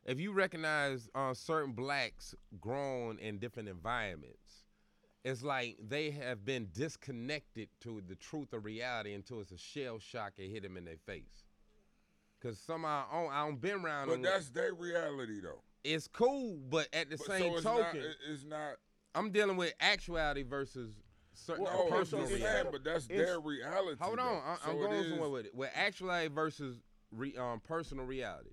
If you recognize uh, certain blacks grown in different environments, it's like they have been disconnected to the truth of reality until it's a shell shock and hit them in their face. Cause somehow I don't, I don't been around But them. that's their reality though. It's cool, but at the But same so it's token, not, it's not. I'm dealing with actuality versus certain Well, No, okay, that's so what personal it's- reality. but that's it's- their reality. Hold on, I, So it going is- somewhere with it. With actuality versus re, um, personal reality.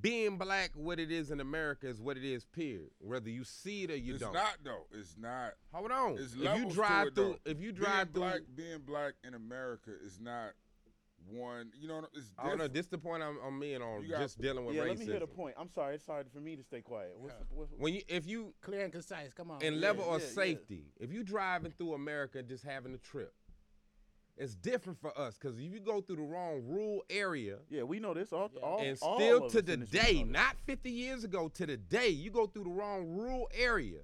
Being black, what it is in America is what it is. Period. Whether you see it or you It's don't. It's not though. It's not. Hold on. It's if you drive through, though. if you drive being through, black, being black in America is not one. You know, it's I don't know. This the point I'm, I'm in on You got- just dealing with Yeah, racism. let me hear the point. I'm sorry, it's hard for me to stay quiet. What's the, what's, When you, if you Clear and concise. Come on. in level of yeah, yeah. safety, if you driving through America just having a trip, it's different for us because if you go through the wrong rural area, yeah, we know this. All, all, and all still of to us the in this room day, know this. not 50 years ago, to the day, you go through the wrong rural area,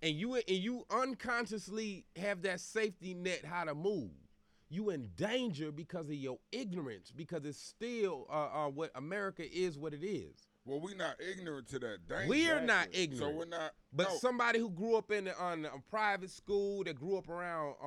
and you and you unconsciously have that safety net how to move. You in danger because of your ignorance, because it's still uh, uh, what America is, what it is. well, we're not ignorant to that danger. We're not ignorant. So ignorant. we're not. But no, somebody who grew up in a, on a private school, that grew up around uh,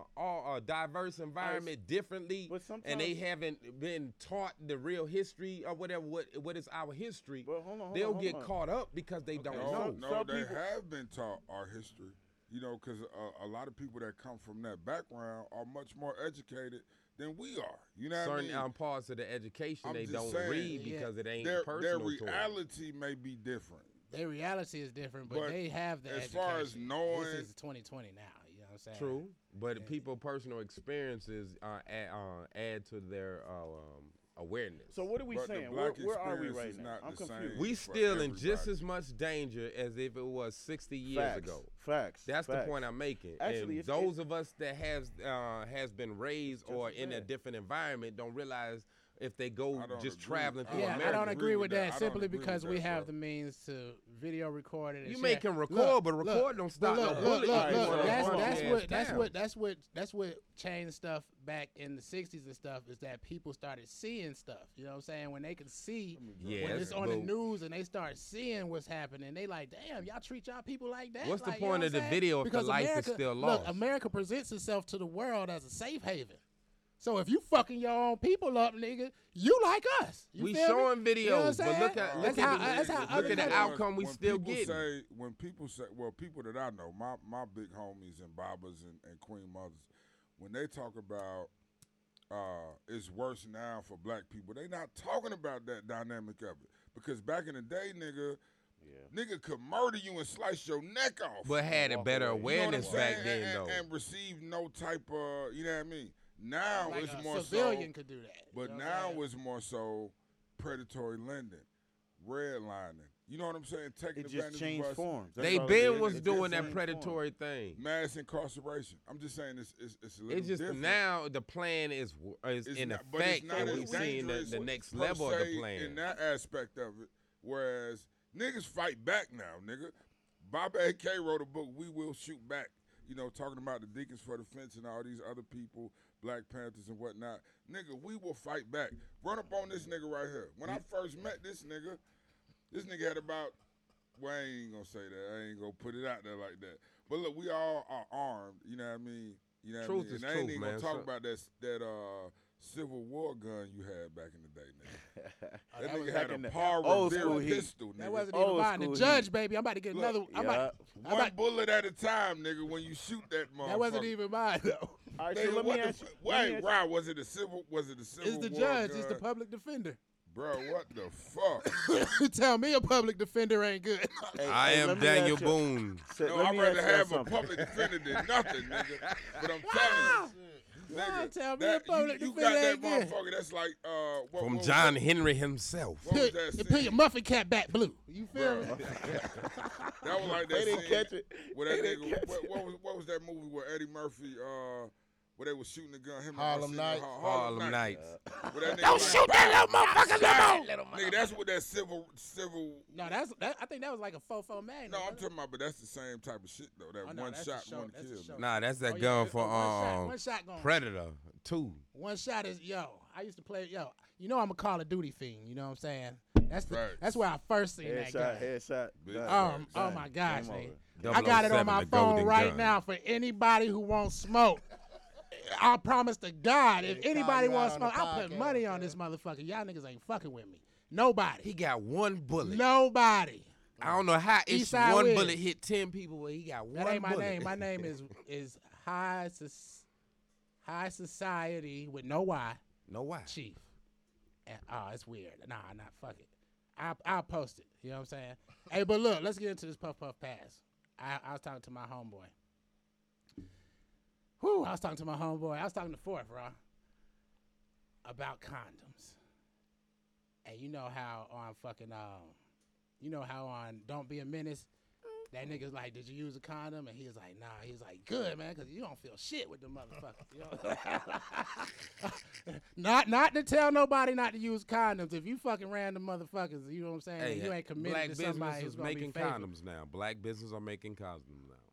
uh, all a diverse environment differently, but and they haven't been taught the real history or whatever what what is our history, But hold on, hold they'll on, hold get on. caught up because they don't no, know. no, Some they people- have been taught our history. You know, because a, a lot of people that come from that background are much more educated than we are. You know what I Certain mean? um, parts of the education I'm they don't saying, read Yeah. because it ain't their their personal to 'em. reality may be different. Their reality is different, but, But they have the as education. far as knowing- this is 2020 now. You know what I'm saying? True, but people personal experiences uh, add, uh, add to their uh, um, awareness. So what are we But saying? Where, where are we right now? I'm confused. we still in just as much danger as if it was 60 years facts, ago. Facts. That's facts. the point I'm making. Actually, and those it's- of us that has uh, has been raised or in a different environment don't realize if they go just agree. traveling I through Yeah, America. I don't agree with that, I don't simply agree because we that, have bro. the means to video record it. And You share. may can record, Look, but look, record don't stop look, no look, look, Alright, look, that's that's what ass that's what that's what that's what changed stuff back in the '60s and stuff is that people started seeing stuff. You know what I'm saying? When they can see when it's on the news and they start seeing what's happening, they like, damn, y'all treat y'all people like that. What's the Like, you know point what of the saying? video if the because life is America, still Look. America presents itself to the world as a safe haven. So if you fucking your own people up, nigga, you like us. You we feel me? showing You know what videos, but look at That's look how- at the, that's how look at the countries- outcome we when still people getting. Say, when people say, well, people that I know, my my big homies and Babas and, and Queen Mothers, when they talk about uh, it's worse now for black people, they not talking about that dynamic of it. Because back in the day, nigga, nigga could murder you and slice your neck off. but had a better away. You know awareness back then and, though. and, and receive no type of, you know what I mean? Now Like it's a more civilian so, could do that. you but know now it's more so predatory lending, redlining. You know what I'm saying? Taking It just changed of us. forms. That's they been was It doing that changed predatory thing. Mass incarceration. I'm just saying it's it's, it's a little It's just different. now the plan is is It's in not- effect, and we've seen the, the next level of the plan. in that aspect of it. Whereas niggas fight back now, nigga. Bob AK wrote a book, We Will Shoot Back. You know, talking about the Deacons for Defense and all these other people, Black Panthers and whatnot. Nigga, we will fight back. Run up on this nigga right here. When I first met this nigga, this nigga had about well, I ain't gonna say that. I ain't gonna put it out there like that. But look, we all are armed. You know what I mean? You know what Truth I mean? is and I ain't truth, even man. gonna talk So- about that that uh Civil War gun you had back in the day, nigga. that that nigga had in a the Par old school heat. pistol, nigga. That wasn't Old even mine. The judge, heat. baby. I'm about to get Look, another. I'm yeah. about, I'm One about, bullet at a time, nigga. When you shoot that motherfucker. that wasn't even mine though. All right, Nigga, so let me the ask f- you. let me Wait, ask- Rod, was it a civil? Was it a civil It's the war judge. It's the public defender. Bro, what the fuck? Tell me a public defender ain't good. Hey, I hey, am Daniel you- Boone. so no, I'd rather ask y'all have a something. public defender than nothing, nigga. But I'm telling you. Nah, Nigga, tell me that, a public you, you got that ain't good. motherfucker that's like uh what, From what John that? Henry himself. What was Put, that and put your muffin cap back blue. You feel me? That was like that They didn't catch it. Where that They didn't nigga, catch what, what was what was that movie where Eddie Murphy uh where they was shooting the gun him Harlem Arsenio Nights. Hall- Harlem Nights. Where that Don't like, shoot that little motherfucker no. Nigga, that's what that civil civil No, that's that, I think that was like a fofo mag. No, I'm talking about, but that's the same type of shit though. That Oh, no, one shot, show- one that's kill. Nah, that's that Oh, yeah, gun it- for one shot- um one shot going. Predator two. One shot is yo. I used to play yo. You know I'm a Call of Duty fiend. You know what I'm saying? That's the, Facts. that's where I first seen that Headshot, gun. headshot. Big. Um, Facts. oh my gosh, man. I got it on my phone right gun. now for anybody who wants smoke. I promise to God, if anybody wants smoke, I'll put money on this motherfucker. Y'all niggas ain't fucking with me. Nobody. He got one bullet. Nobody. I don't know how it's Eastside one Wiz. bullet hit ten people, but he got one That ain't my bullet. name. My name is is high Soc- high society with no Y no why. chief. And, oh, it's weird. Nah, not fuck it. I I'll post it. You know what I'm saying? hey, but look, let's get into this puff puff pass. I, I was talking to my homeboy. Whew, I was talking to my homeboy. I was talking to Fourth, bro, about condoms. And you know how on fucking um, you know how on Don't Be a Menace, that nigga's like, did you use a condom? And he was like, nah. He was like, good man, because you don't feel shit with the motherfuckers. You know? not not to tell nobody not to use condoms. If you fucking random motherfuckers, you know what I'm saying? Hey, you ain't committed black to somebody who's making condoms now. Black business are making condoms now.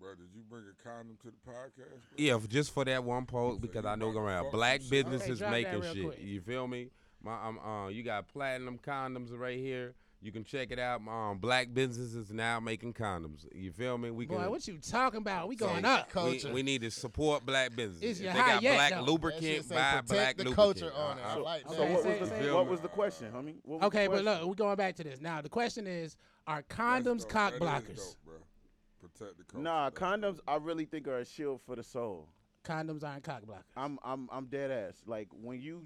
Bro, did you bring a condom to the podcast? Bro? Yeah, just for that one post because I know about to around black some shit up. businesses drop that making real shit. quick. You feel me? My um, uh, you got platinum condoms right here. You can check it out. Um, black businesses now making condoms. You feel me? We Boy, what you talking about? We going So, up. co- we, culture. we need to support black businesses. It's if your they got yet, black though. That shit lubricant, say buy protect black the lubricant. culture on it. I- like So that. Okay, what say- was the what was the question, homie? What was Okay, the but question? look, we're going back to this. Now the question is, are That's condoms dope. cock That is blockers? dope, bro. Protect the culture. Nah, That's condoms dope. I really think are a shield for the soul. Condoms aren't cock blockers. I'm I'm I'm dead ass. Like when you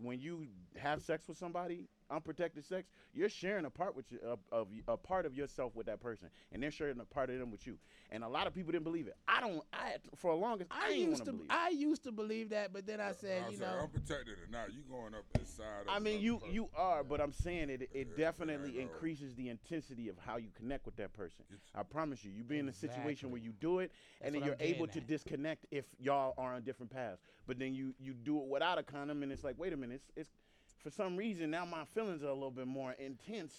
when you have sex with somebody, unprotected sex, you're sharing a part with you, of, of a part of yourself with that person, and they're sharing a part of them with you. And a lot of people didn't believe it. I don't. I for a longest, I, I used to believe. I used to believe that, but then I said, I you know, unprotected or not, you going up inside. Of I mean, you person. you are, but I'm saying it. It Yeah, definitely increases the intensity of how you connect with that person. It's- I promise you, you be in a situation where you do it, and then you're I'm able getting to at. disconnect if y'all are on different paths. But then you you do it without a condom, and it's like, wait a minute, it's, it's for some reason now my feelings are a little bit more intense.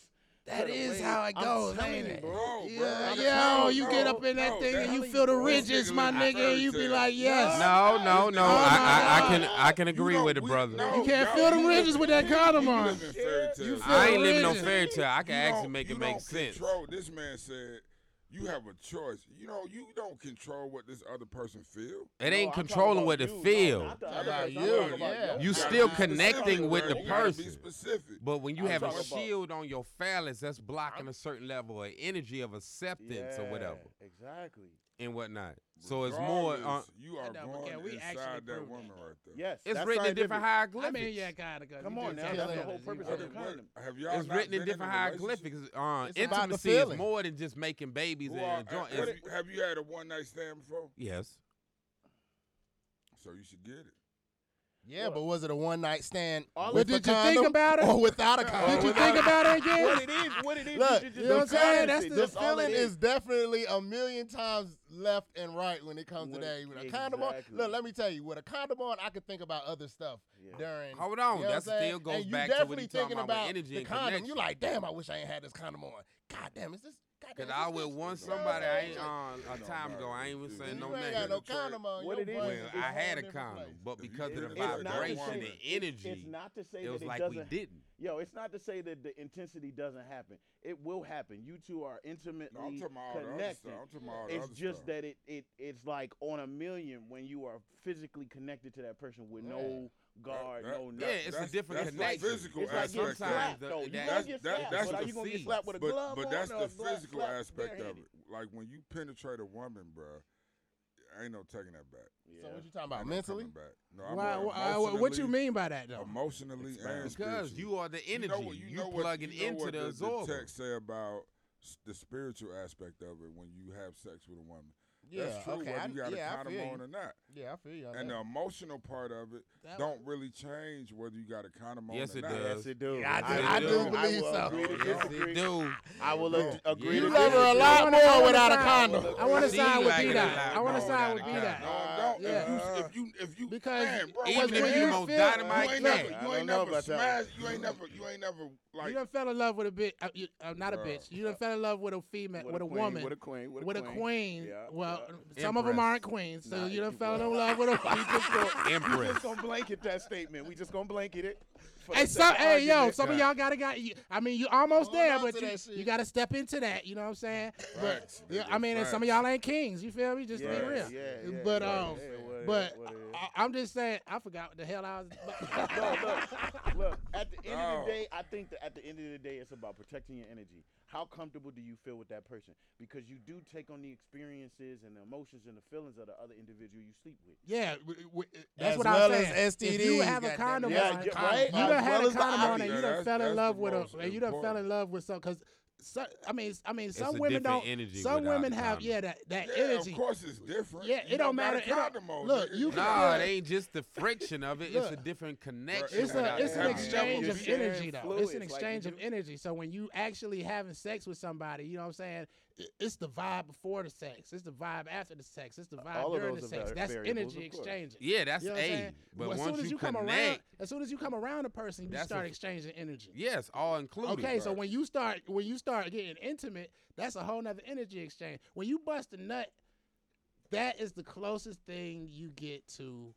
That to the is way- how it goes, telling ain't it? bro. Bro, bro, Yeah, yo, telling you you, get up in that bro, thing and you feel the ridges, my nigga, and you be like, yes. No, no, no. I, I, I can I can agree with it, brother. no, You can't y'all- feel the ridges with that you- condom on. live in fairy You tales. feel I ain't living no fairy tale. I can actually make it make sense. Control. This man said you have a choice. You know, you don't control what this other person feel. It No, ain't I'm controlling what you, it no, feel. not the about you, about yeah. your You gotta still be specific, connecting with the You Be person. specific. But when you I'm have a talking about- shield on your phallus, that's blocking a certain level of energy of acceptance or whatever Exactly. And whatnot. So it's more. Uh, you are I know, but going can we actually inside that prove woman that, right there. Yes. it's that's written in different scientific. I hieroglyphics. mean, yeah, kind of. Come on now, that's the whole purpose of the What- condom. Have y'all It's not written in different a relationship? hieroglyphics. Uh, It's about the intimacy is feeling. more than just making babies Who and enjoying. have, it's- have you had a one night stand before? Yes. So you should get it. Yeah, but was it a one night stand All with But a did you think about it? or without a condom? Did you think about it again? what it is, what it is. Look, you you know what I'm saying? That's it. the, That's all feeling it is definitely a million times left and right when it comes When- to that. With a condom on, exactly. look, let me tell you, with a condom on, I could think about other stuff Yeah. during. Hold on, you know what that still goes and you back to what definitely he talking thinking about about energy the and condom. connection. You like, damn, I wish I ain't had this condom on. God damn, is this? Cause I was want somebody I ain't on uh, a time ago. I ain't even saying no name. no condom on. What it is? Well, I had a condom, but because of the vibration and energy, it's not to say it was that it like doesn't, we didn't. Yo, it's not to say that the intensity doesn't happen. It will happen. You two are intimately no, connected. It's just stuff. that it, it it's like on a million when you are physically connected to that person with yeah. no guard, that, no nothing. Yeah, it's a different that's connection. The physical it's aspect. Like slapped, though. You that's, get that, that's but the, you gonna get slapped with a but, glove But that's the physical slap, aspect of it. Like when you penetrate a woman, bro. Ain't no taking that back. Yeah. So what you talking about? Mentally? No, back. no I'm Why, uh, what you mean by that though? Emotionally and because you are the energy. You, know, you, you know plugging what, you into the, the absorber. The text say about the spiritual aspect of it when you have sex with a woman yeah, that's true. Okay, whether you got to yeah, condom on or not. Yeah, I feel you. And that. the emotional part of it that don't one. really change whether you got a condom on yes, or not. Yes, it does. Yeah, I, do, I do believe so. Yes, it do. I will agree. You love her a lot more without a condom. I want to sign with B Dot. I want to sign with B Dot. Yeah. If you if you because even if you most dynamite, you ain't never you ain't never. You ain't never you ain't never like you done fell in love with a bitch. Uh, you, uh, not girl, a bitch. You done uh, fell in love with a female, with, with a, queen, woman, with a queen, with a, with queen. Queen. Yeah, well, some Empress. of them aren't queens, so nah, you done fell in love with a we just gonna, Empress. We just gonna blanket that statement. We just gonna blanket it. Hey, some, hey, yo, some of y'all gotta got. You, I mean, you almost Hold there, but you, you gotta step into that. You know what I'm saying? Right. But, yeah, I mean, right. and some of y'all ain't kings. You feel me? Just yeah, be real. Yeah, yeah, but um, but. I, am just saying, I forgot what the hell I was. no, look, look. At the end of the day, I think that at the end of the day, it's about protecting your energy. How comfortable do you feel with that person? Because you do take on the experiences and the emotions and the feelings of the other individual you sleep with. Yeah, that's as what well I'm saying. As STD, if you have a condom yeah, on, right? You done as had well a condom on, and you done fell in love with a, and you done fell in love with some because so, I mean, I mean, it's some women don't. some women have yeah that, that yeah, energy. Of course, it's different. Yeah, it you don't matter. It don't, look, you can nah, it ain't just the friction of it. it's a different connection. It's a it's an exchange of energy though. Fluids, it's an exchange like, of energy. So when you actually having sex with somebody, you know what I'm saying? it's the vibe before the sex. It's the vibe after the sex. It's the vibe All during the sex. That's energy exchanging. Yeah, that's you know a. But well, as soon as you, connect, come around, as soon as you come around a person, you start exchanging energy. Yes, all included. Okay, so when you start when you start getting intimate, that's a whole nother energy exchange. When you bust a nut, that is the closest thing you get to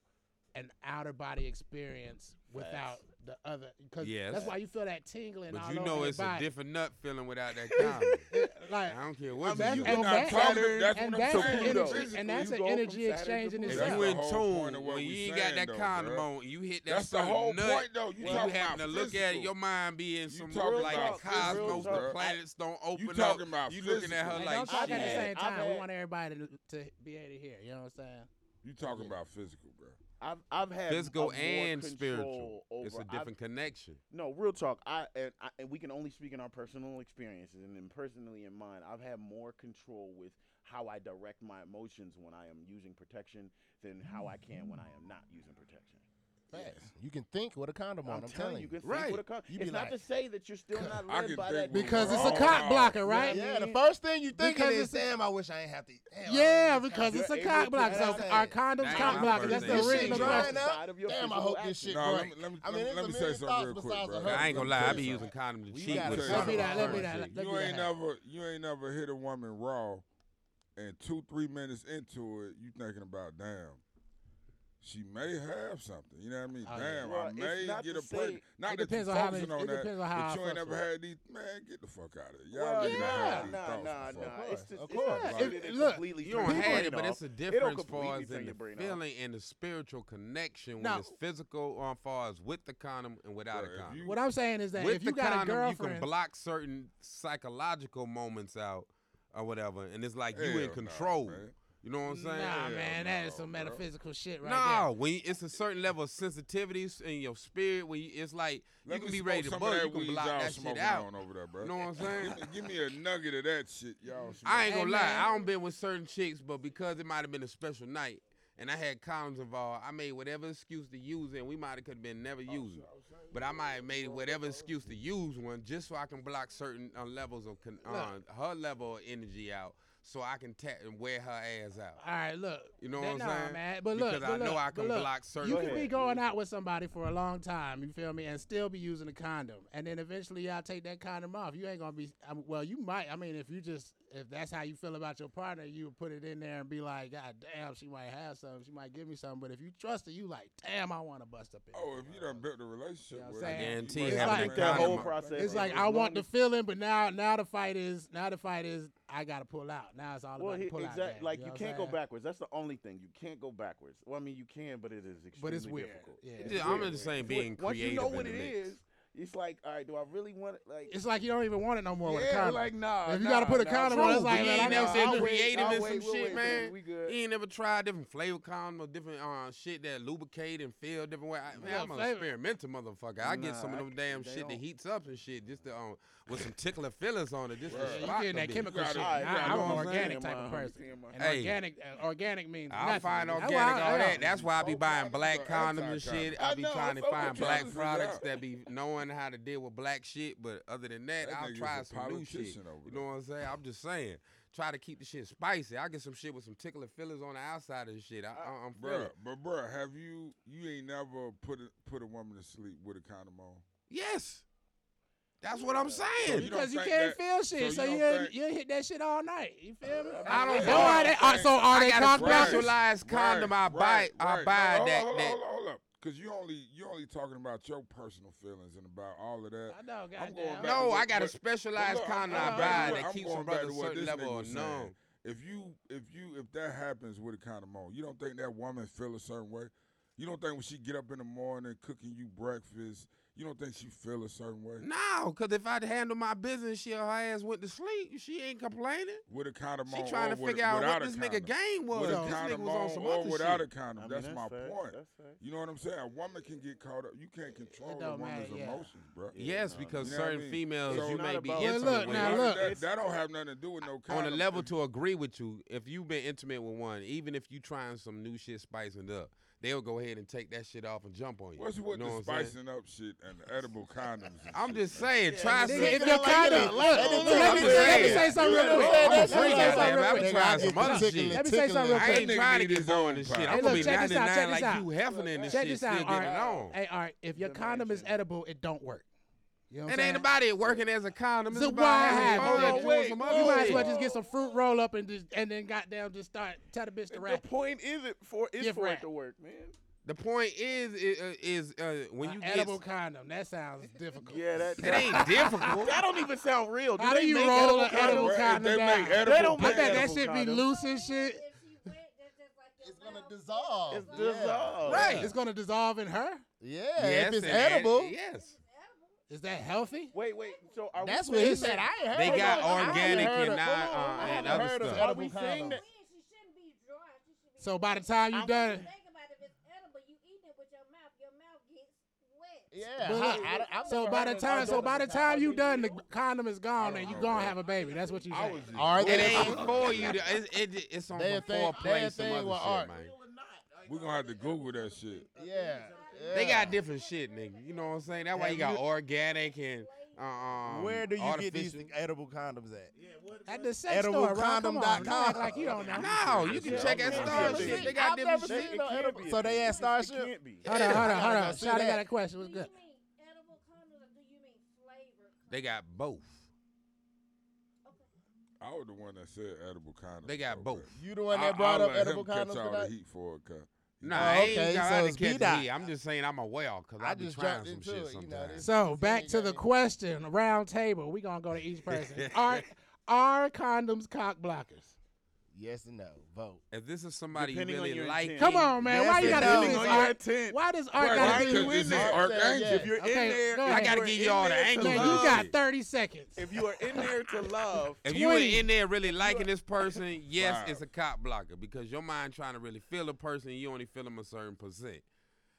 an outer body experience without the other because yes. that's why you feel that tingling. But you know it's body. a different nut feeling without that condom. like I don't care what I you and that's and that's, an energy, and that's an energy exchange in itself. You in tune when you ain't got that condom on, you hit that. That's the whole point though. You having to look at it, your mind being some like the cosmos, the planets don't open up. You looking at her like shit. I've had the same time. We want everybody to be able to hear. You know what I'm saying? You talking yeah. about physical, bro? I've I've had physical and spiritual. Over, it's a different I've, connection. No, real talk. I and I, and we can only speak in our personal experiences, and then personally in mine, I've had more control with how I direct my emotions when I am using protection than how I can when I am not using protection. Fast. Yes. You can think with a condom on. I'm, I'm telling you, you can right. with a condom. You it's not to say that you're still not led by that because it's a cock blocker, right? Yeah, yeah, the first thing you think because is, "Damn, I wish I ain't have to." Damn, yeah, because it's a cock blocker. So our condoms cock blocker. That's the original question. Damn, I hope this shit. Let me say something real quick, bro. I ain't gonna lie, I be using condoms to cheat. Let me that. Let me that. You ain't never, you ain't never hit a woman raw, and two, three minutes into it, you thinking about damn she may have something. You know what I mean? Uh, Damn, well, I may get a play. Not it that depends on how many, it depends on how but you ain't ever had these. Man, get the fuck out of here. Y'all well, yeah, nah, nah, nah. It's just, of course. Look, you don't have it, but it's a difference as far as in the feeling off. and the spiritual connection now, when it's physical, on far as with the condom and without a condom. What I'm saying is that with if you the got condom, a girlfriend, you can block certain psychological moments out or whatever, and it's like you in control. You know what I'm saying? Nah, man, that is some metaphysical bro. shit right nah, there. when you, it's a certain level of sensitivities in your spirit, when you, it's like Let you can be ready to bust, you can block that shit out. Over there, bro. You know what I'm saying? give, give, me a nugget of that shit, y'all. Smoking. I ain't gonna lie. I don't been with certain chicks, but because it might have been a special night, and I had columns involved. I made whatever excuse to use it, and we might have could have been never oh, using. But I might have made whatever excuse to use one just so I can block certain uh, levels of con- uh, her level of energy out so I can tap and wear her ass out. All right, look. You know what I'm nah, saying? Man. But look, because but I look, know I can look, block certain. You can be going out with somebody for a long time, you feel me, and still be using a condom, and then eventually y'all take that condom off. You ain't gonna be um, well. You might. I mean, if you just if that's how you feel about your partner, you would put it in there and be like, God damn, she might have something. She might give me something. But if you trust her, you like, damn, I want to bust up in. Oh, if you done built a relationship, you know with I guarantee it's like that whole process. It's like I want the feeling, but now now the fight is now the fight is I got to pull out. Now it's all well, about he, pull exactly, out. Like you, you can't go backwards. That's the only thing you can't go backwards. Well, I mean you can, but it is extremely but it's weird. difficult. Yeah, it's I'm in just saying being creative. Once you know what it is, it's like, all right, do I really want it? Like, it's like you don't even want it no more. Yeah, with a condom. like nah. If you nah, got to put a nah, condom on, it's like you ain't never said creative and some shit, man. He ain't never tried different flavor condom or different uh, shit that lubricate and feel different way. I, man, yeah, I'm an experimental motherfucker. I nah, get some of them damn shit don't. that heats up and shit just to, um, with some tickler fillers on it. Just to yeah, you getting that chemical shit. I'm an organic type of person. And organic, uh, organic means I find organic all that. That's why I be buying black condoms and shit. I be trying to find black products that be knowing learning how to deal with black shit, but other than that, that I'll try some new shit. you know what I'm saying? I'm just saying, try to keep the shit spicy. I get some shit with some tickling fillers on the outside of the shit. I, I, am bruh, but bruh, have you you ain't never put a, put a woman to sleep with a condom on? Yes. That's what I'm saying. So you because you can't that, feel shit, so, you so you hit that shit all night. You feel me? I don't. Uh, so are they? so are they? Right, condom I buy. Right, I buy that. Hold. Hold, hold up. Cause you only you only talking about your personal feelings and about all of that. I know, God I'm going back No, I got a specialized kind of vibe that keeps a brother a certain level of known. If you if you if that happens with a of on, you don't think that woman feel a certain way? You don't think when she get up in the morning cooking you breakfast you don't think she feel a certain way? No, cause if I'd handle my business, she her ass went to sleep. She ain't complaining. With a condom on, she trying to figure out what this nigga game was. With a condom on, or without a condom. That's, that's, my fair, point. That's you know what I'm saying? A woman can get caught up. You can't control a woman's yeah. emotions, bro. yes, because you know certain I mean? females so you may be intimate. Look, with. now look, that, that, don't have nothing to do with no condom. On a level to agree with you, if you've been intimate with one, even if you trying some new shit, spicing up they'll go ahead and take that shit off and jump on you. What's what you know the spicing up shit and the edible condoms? I'm just saying, yeah, try some. If your condom, let, me say something real quick. I'm free, goddamn. I'm trying some other shit. Let me say something real quick. I ain't trying to get going this shit. I'm gonna be 99 like you heffing in this shit. Check this out. All right, if your condom is edible, it don't work. You know and saying? ain't nobody working as a condom. So why have oh, oh, wait, You might as well just get some fruit roll up and just and then goddamn just start tell the bitch to rap. The point is it for it's for rap. it to work, man. The point is is, uh, is uh, when you get edible condom. That sounds difficult. yeah, that, that ain't difficult. That don't even sound real. Do How do you roll an edible condom? They make edible. They don't I bet that should be loose and shit. It's gonna dissolve. It's dissolve. Right. It's gonna dissolve in her. Yeah. Yes, if it's edible. Yes. Is that healthy? Wait, wait. So are That's we what he said. I ain't heard. They got of, organic and of, not on, uh, and other stuff. Are we saying that? So by the time you're done. Yeah. But, I, I, so by the time, so by the time you done, the condom is gone, and you gonna have a baby. That's what you saying. Or it ain't for you. To, it, it, it's on before place. Some other shit, man. We're gonna have to Google that shit. Yeah. They got different shit, nigga. You know what I'm saying? That's why you got organic and uh, um, Where do you get these edible condoms at? At the sex Edible store, come on, like you don't know. No, you can check at Star shit. They got I've different shit. no. So they at Starship? Can't be. Hold on, hold on, hold on. Shout out that? got a question. What's good? Do you mean edible condoms or do you mean flavored They got both. I was the one that said edible condoms. They got both. You the one that brought up edible condoms Catch all the heat for it, cause Nah, oh, I ain't okay, so it's B dot. I'm just saying I'm a whale because I, I be just trying some shit it, you know, So back to the question, round table. We're gonna go to each person. Are are condoms cock blockers? Yes and no. Vote. If this is somebody Depending you really like. Come on, man. Yes, why you gotta do this? On your why does art gotta be this is Art Angel. If you're Okay, in there, go I gotta give y'all the angles. Man, you got thirty seconds. If you are in there to love, If you were in there really liking this person, yes, Wow. it's a cop blocker because your mind trying to really feel a person, you only feel them a certain percent.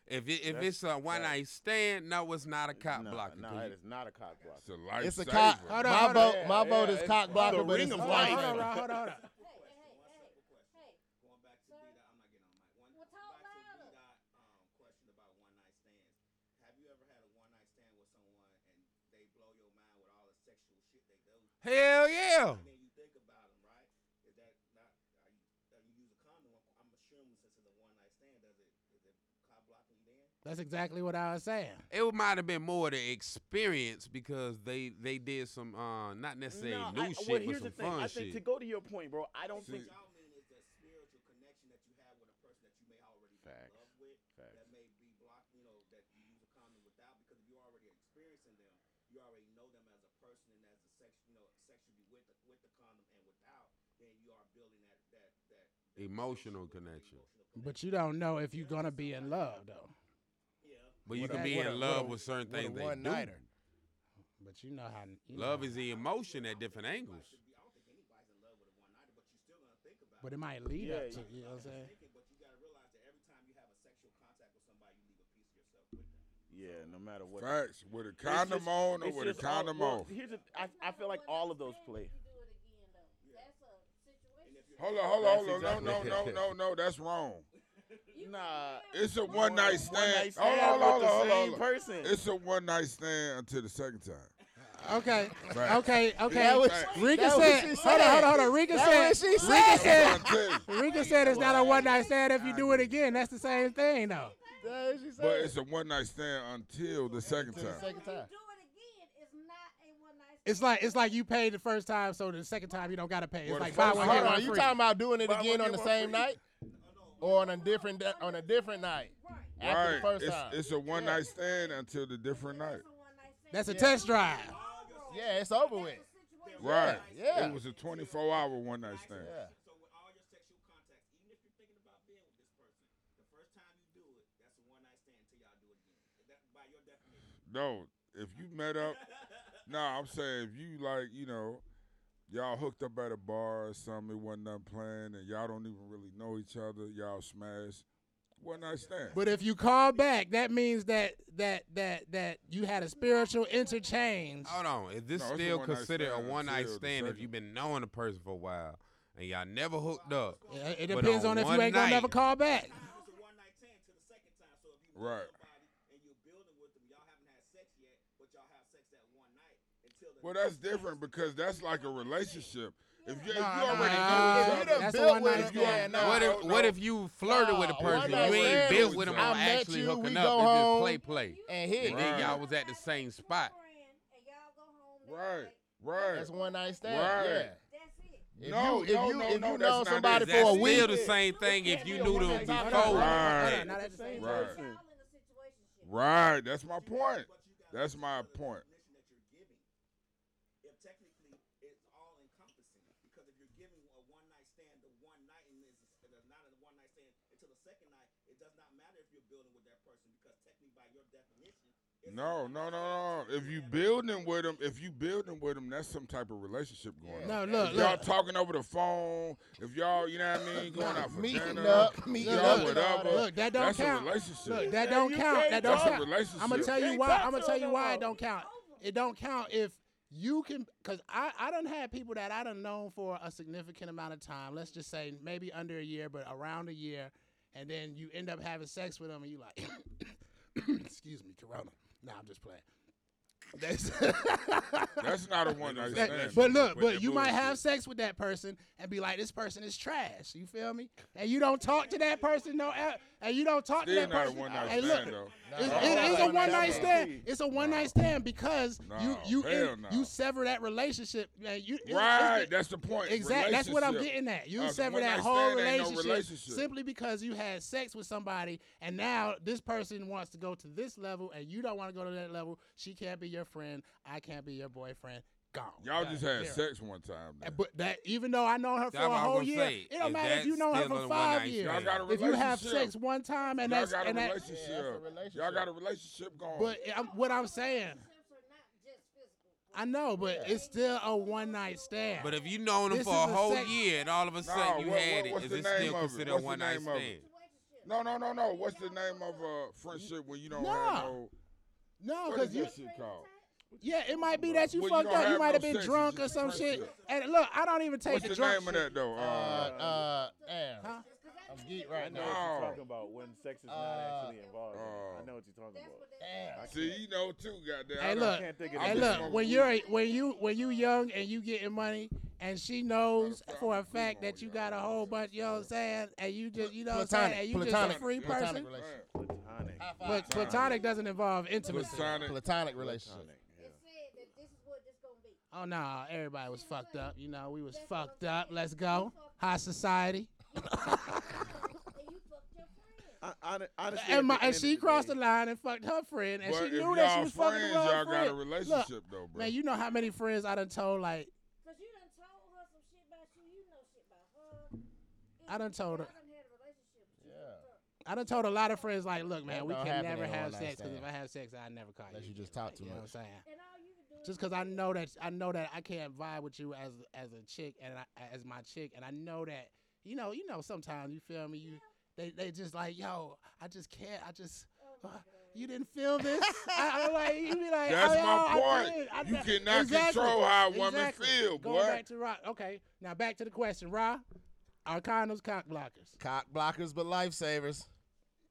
If it, if it's a one that- night stand, no, it's not a cop no, blocker. No, it is not a cop blocker. It's a lifesaver. It's a cop. Hold on, My hold on. vote. My Yeah, vote yeah, is cop cock blocker, but it's a life. Hold hold on, hold on, hold on. Hell yeah. That's exactly what I was saying. It might have been more the experience because they they did some uh, not necessarily no, new I, shit, well, but some fun I shit. I think to go to your point, bro, I don't See, think Emotional connection. But you don't know if you're gonna be in love though. Yeah. But you What can a- be in a- love a- with certain things they do. one-nighter. But you know how you Love know, is the emotion at different angles. Should be, I don't think anybody's in love with a one nighter, but you're still gonna think about But it. it might lead Yeah, up to you- you know what I'm saying. Thinking, but you gotta realize that every time you have a sexual contact with somebody, you leave a piece of yourself with them. Yeah, no matter what. Facts. With a It's condom just- on or it's with a just all- condom well, off. Here's a, I, I feel like all of those play. That's a. Hold on, hold on, hold on. That's No, no, no, no, no. That's wrong. Nah, It's a one night one stand. night Hold on, stand hold on, the hold on, same hold on. person. It's a one night stand until the second time. Okay. Facts. Okay. Okay. That was- Rika that said. what she Hold on. said. Hold on. Hold on. Rika That's said. she Rika said. I'm said. trying to tell you. Rika said it's not a one night stand if you do it again. That's the same thing though. That's what she said. But it's a one night stand until the second Until the second time. do it again, it's not a one night It's like it's like you paid the first time, so the second time you don't gotta pay. It's Well, the like buy first one get Hold one on, you free. talking about doing it Buy again one, on the get one same free. night, or on a different da- on a different night after Right. the first It's, time? it's a one night stand until the different night. That's a test drive. yeah, it's over with. Right. Yeah. It was a 24 hour one night stand. Yeah. So with all your sexual contacts, even if you're thinking about being with this person, the first time you do it, that's a one night stand until y'all do it again. That, by your definition. No, if you met up, nah, I'm saying if you like, you know, y'all hooked up at a bar or something, it wasn't nothing planned, and y'all don't even really know each other, y'all smash, one night stand. But if you call back, that means that that that that you had a spiritual interchange. Hold on. Is this No, it's a still one-night considered a stand one night until the stand if second. you've been knowing the person for a while and y'all never hooked up? Yeah, It But depends on on if you one ain't gonna night- never call back. It's a one night stand to the second time. So if you meet Right. somebody and you're building with them, y'all haven't had sex yet, but y'all have sex that one night until the Well, that's different because that's like a relationship. If you, if you Nah, already nah, know each you other, done That's built one with night him, stand. yeah, no. what if no, what if you flirted with a person you ain't stand built with them I on met actually you, hooking we up? go It's just home, play play. and hit. And then Right. y'all was at the same spot. right, right. That's one night stand. Right. Yeah. That's it. If No, you if no, you no, if no, you that's know not somebody it. for That's a week, still the same thing if you knew them Hold on, before. hold on, Right. hold on, not at the same Right. Y'all in a situationship. Right. That's my point. That's my point. definition that you're giving. If technically it's all encompassing, because if you're giving a one night stand, the one night and is it's not a one night stand until the second night, it does not matter if you're building with that person because technically by your definition, it's a No, no, no, no. If you building with them, if you building with them, that's some type of relationship going on. No, look, If y'all look. talking over the phone, if y'all, you know what I mean, going out for meeting dinner, up, meeting y'all up, and all whatever. Look, that don't that's count. a relationship. Look, that don't you count. That don't That's a count. relationship. I'm gonna tell you why. I'm gonna tell you why it don't count. It don't count if you can, cause I I don't have people that I done known for a significant amount of time. Let's just say maybe under a year, but around a year, and then you end up having sex with them, and you like, excuse me, Corona. Nah, I'm just playing. That's That's not a one night stand. but look, With but you might have sex with that person and be like, this person is trash. You feel me? And you don't talk to that person no, and you don't talk Still to that not a person. one night Hey, stand look, though. it's, No. it is a one night stand. It's a one night stand because you No, you hell in- no. you sever that relationship. Man, you it's- Right, it's- that's the point. Exactly. That's what I'm Relationship. getting at. You Uh, sever that one-night whole stand ain't no relationship, relationship. simply because you had sex with somebody, and now this person wants to go to this level, and you don't want to go to that level. She can't be your friend. I can't be your boyfriend. Gone. Y'all just had Zero. sex one time. then. But that even though I know her for a what I was whole year, say. it don't matter if you know her for five years. Y'all got a If you have sex one time and Y'all that's got a and that, relationship. Yeah, that's a relationship. Y'all got a relationship going. but I'm, what I'm saying, Relationships are not just physical. I know, but it's still a one night stand. But if you known them This for a a whole sex- year and all of a sudden you what- had what- it, what's is it name still of it? considered a What's the one night name of it? stand? No, no, no, no. What's the name of a uh, friendship when you don't Nah. have no? no, because is you that shit called? Yeah, it might be that you Well, fucked don't up. You have might no have been sex, drunk or some shit. with. And look, I don't even take What's the the drunk name of that though? Uh, Uh, uh, damn. Huh? I'm geek right know now. what No. you're talking about when sex is not Uh, actually involved. uh, I know what you're talking about. what Damn. see, you know too, goddamn. Hey, I look. can't think of I Hey, been look, when weed. you're when you when you young and you getting money and she knows Matter of fact, for a fact that you got a whole bunch, you know what I'm saying, and you just you know what I'm saying, and you just platonic, a free platonic person. relationship. Platonic. But platonic doesn't involve intimacy. Platonic. Platonic relationship. It said that this is what this gonna be. Oh no, everybody was fucked up. You know, we was fucked up. Let's go. High society. And you fucked your friend. I, I, honestly, And, my, and she of the crossed day- the line and fucked her friend, and But she if knew that she y'all was fucking friends, the wrong y'all got a friend. relationship Look, though, bro. man, you know how many friends I done told like Cause you done told her some shit about you. You know shit about her. I done told her. I done had a relationship. But you Yeah. I done told a lot of friends like, look, man, we can never have sex because if. I have sex, I never call Unless you. you just again. talk too you know what I'm saying? Just because I know that I know that I can't vibe with you as as a chick and I, as my chick, and I know that you know you know sometimes you feel me you they they just like yo I just can't I just uh, you didn't feel this I, I'm like you be like That's oh, my yo, I point. did. I You did. cannot control how a woman Exactly. feel, Going boy. back to Ra okay now back to the question Ra are condoms cock blockers Cock blockers, but lifesavers.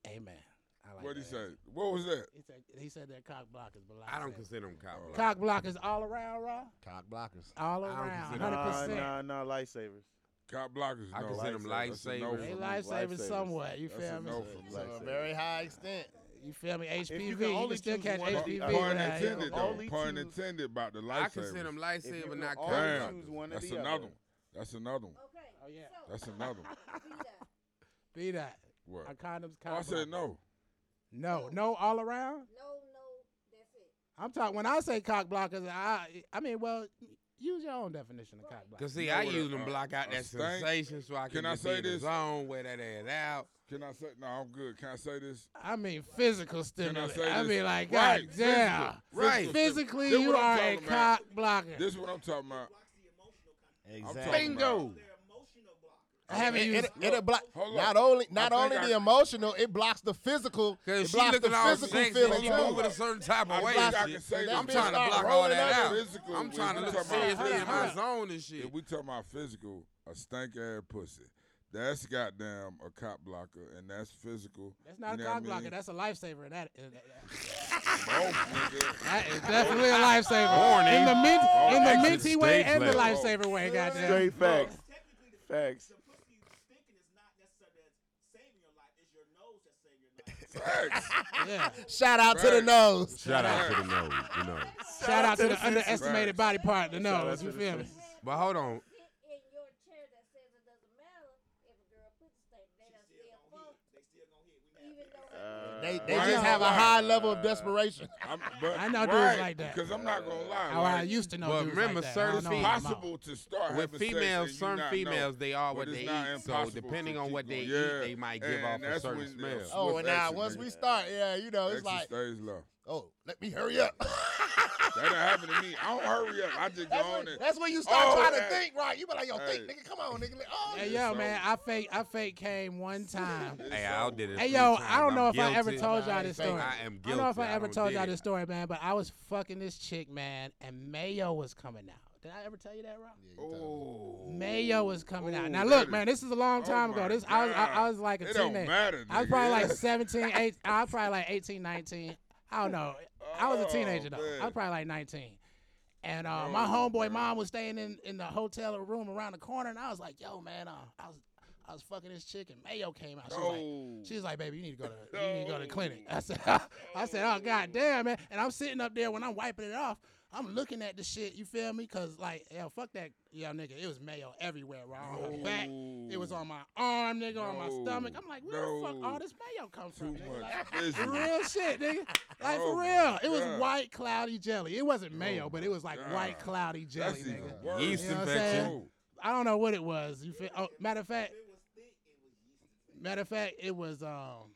amen I like What'd he that. say? What was that? he said he said they're cock blockers but I don't lifesavers. consider them cop blockers. Oh. cock blockers all around Ra Cock blockers. all around 100%. nah, nah, lifesavers. Cop blockers. I no. consider them That's a no lifesavers. They me. lifesavers Lifesavers. somewhat. You That's feel a me? no for me. To a Lifesavers. very high extent. You feel me? HPV. you You can can, only still catch one- HPV. Pun intended, though. Only Pun choose- intended about the I consider them lifesavers. If you lifesavers, can not only cock Damn. blockers. one That's the another other. one. That's another one. Okay. Oh, yeah. So, That's another one. be that. Be that. What? Are condoms Oh, I cock said blockers? No. No, no, all around. No, no, that's it. I'm talking when I say cock blockers. I, I mean, well, use your own definition of cock blockers. Cause see, You know I use them a- block out that stank- sensation, so I can, Can I just say be the this? zone, wear that ass out. Can I say no? I'm good. Can I say this? I mean, physical Can I stimulus. say I, this? mean, like, Right, God damn. physical, Right. Physically, This you are a about. cock blocker. This is what I'm talking about. Blocks the emotional content. Exactly. talking Bingo. They're emotional blockers. I haven't It, used. it, it'll block not only not think only I- the emotional, it blocks the physical. Cause It she blocks looking the physical sexy, feeling she too. moving a certain type I of way. I can say I'm trying to block all that out. Physical, I'm trying to look seriously in my zone and shit. If we talking about physical, a stank ass pussy, that's goddamn a cop blocker, and that's physical. That's not you a know what I blocker. mean? That's a lifesaver. That, that, Both, nigga. that is definitely a lifesaver. Horny. In the mint, in the minty way and the lifesaver way. Goddamn. Straight facts. Facts. the pussy stinking is not necessarily that's saving your life. It's your nose that's saving your life. Facts. Yeah. Shout out to the nose. Shout out to the nose, you know. Shout out to the Facts. underestimated body part, the Shout out nose. You feel me? But hold on, Sit in your chair that says it doesn't matter if a girl pussy stink. They done still still gonna fuck, hit. They still gonna hit. We even have though They, they they just have a Right. high level of desperation. I'm, but, I know dudes right, like that. Because I'm not gonna lie. Oh, I used to know But dudes remember, like that. I don't certain know it's them females- possible to start with females, and you certain females, know. they are what they eat. So depending on what they going. eat, they might give and off a that's certain smell. Oh, and now once we start, yeah, you know, it's like, stays low. Oh, let me hurry up. That don't happen to me. I don't hurry up. I just go That's on when, and that's when you start Oh, trying to hey. think, right? You be like, yo, think, nigga, come on, nigga. Like, oh, Hey yo, so- man, I fake I fake came one time. Hey, so- I did it. Hey yo. I don't know I'm if I ever told y'all this story. I am I don't know if I ever don't told did y'all this story, man, but I was fucking this chick, man, and Mayo was coming out. Did I ever tell you that, Rob? Oh. Mayo was coming out. Now look, man, this is a long Oh time ago. This I was I, I was like a It don't teenager. matter, I was probably like 17, 8, I was probably like 18, 19. I don't know. I was a Oh, teenager though. I was probably like 19. And uh, my Oh, homeboy mom was staying in, in the hotel room around the corner, and I was like, "Yo, man, uh, I was I was fucking this chick, and Mayo came out. She was like, No. she was like, baby, you need to go to you need to go to the clinic. I said, I said, oh god damn man. And I'm sitting up there when I'm wiping it off. I'm looking at the shit. You feel me? Cause like, yo, fuck that, yo, nigga. It was mayo everywhere. Right on her back. It was on my arm, nigga, on my No. stomach. I'm like, where the fuck No. all this mayo come from? Too nigga? much Like, physical. real shit, nigga. Like Oh for my real. It was God. white cloudy jelly. It wasn't mayo, Oh but it was like God. white cloudy jelly, That's even nigga. worse. Yeast You know what I'm infection. saying? I don't know what it was. You feel? Oh, matter of fact, If it was thick, it was yeast. Matter of fact, it was um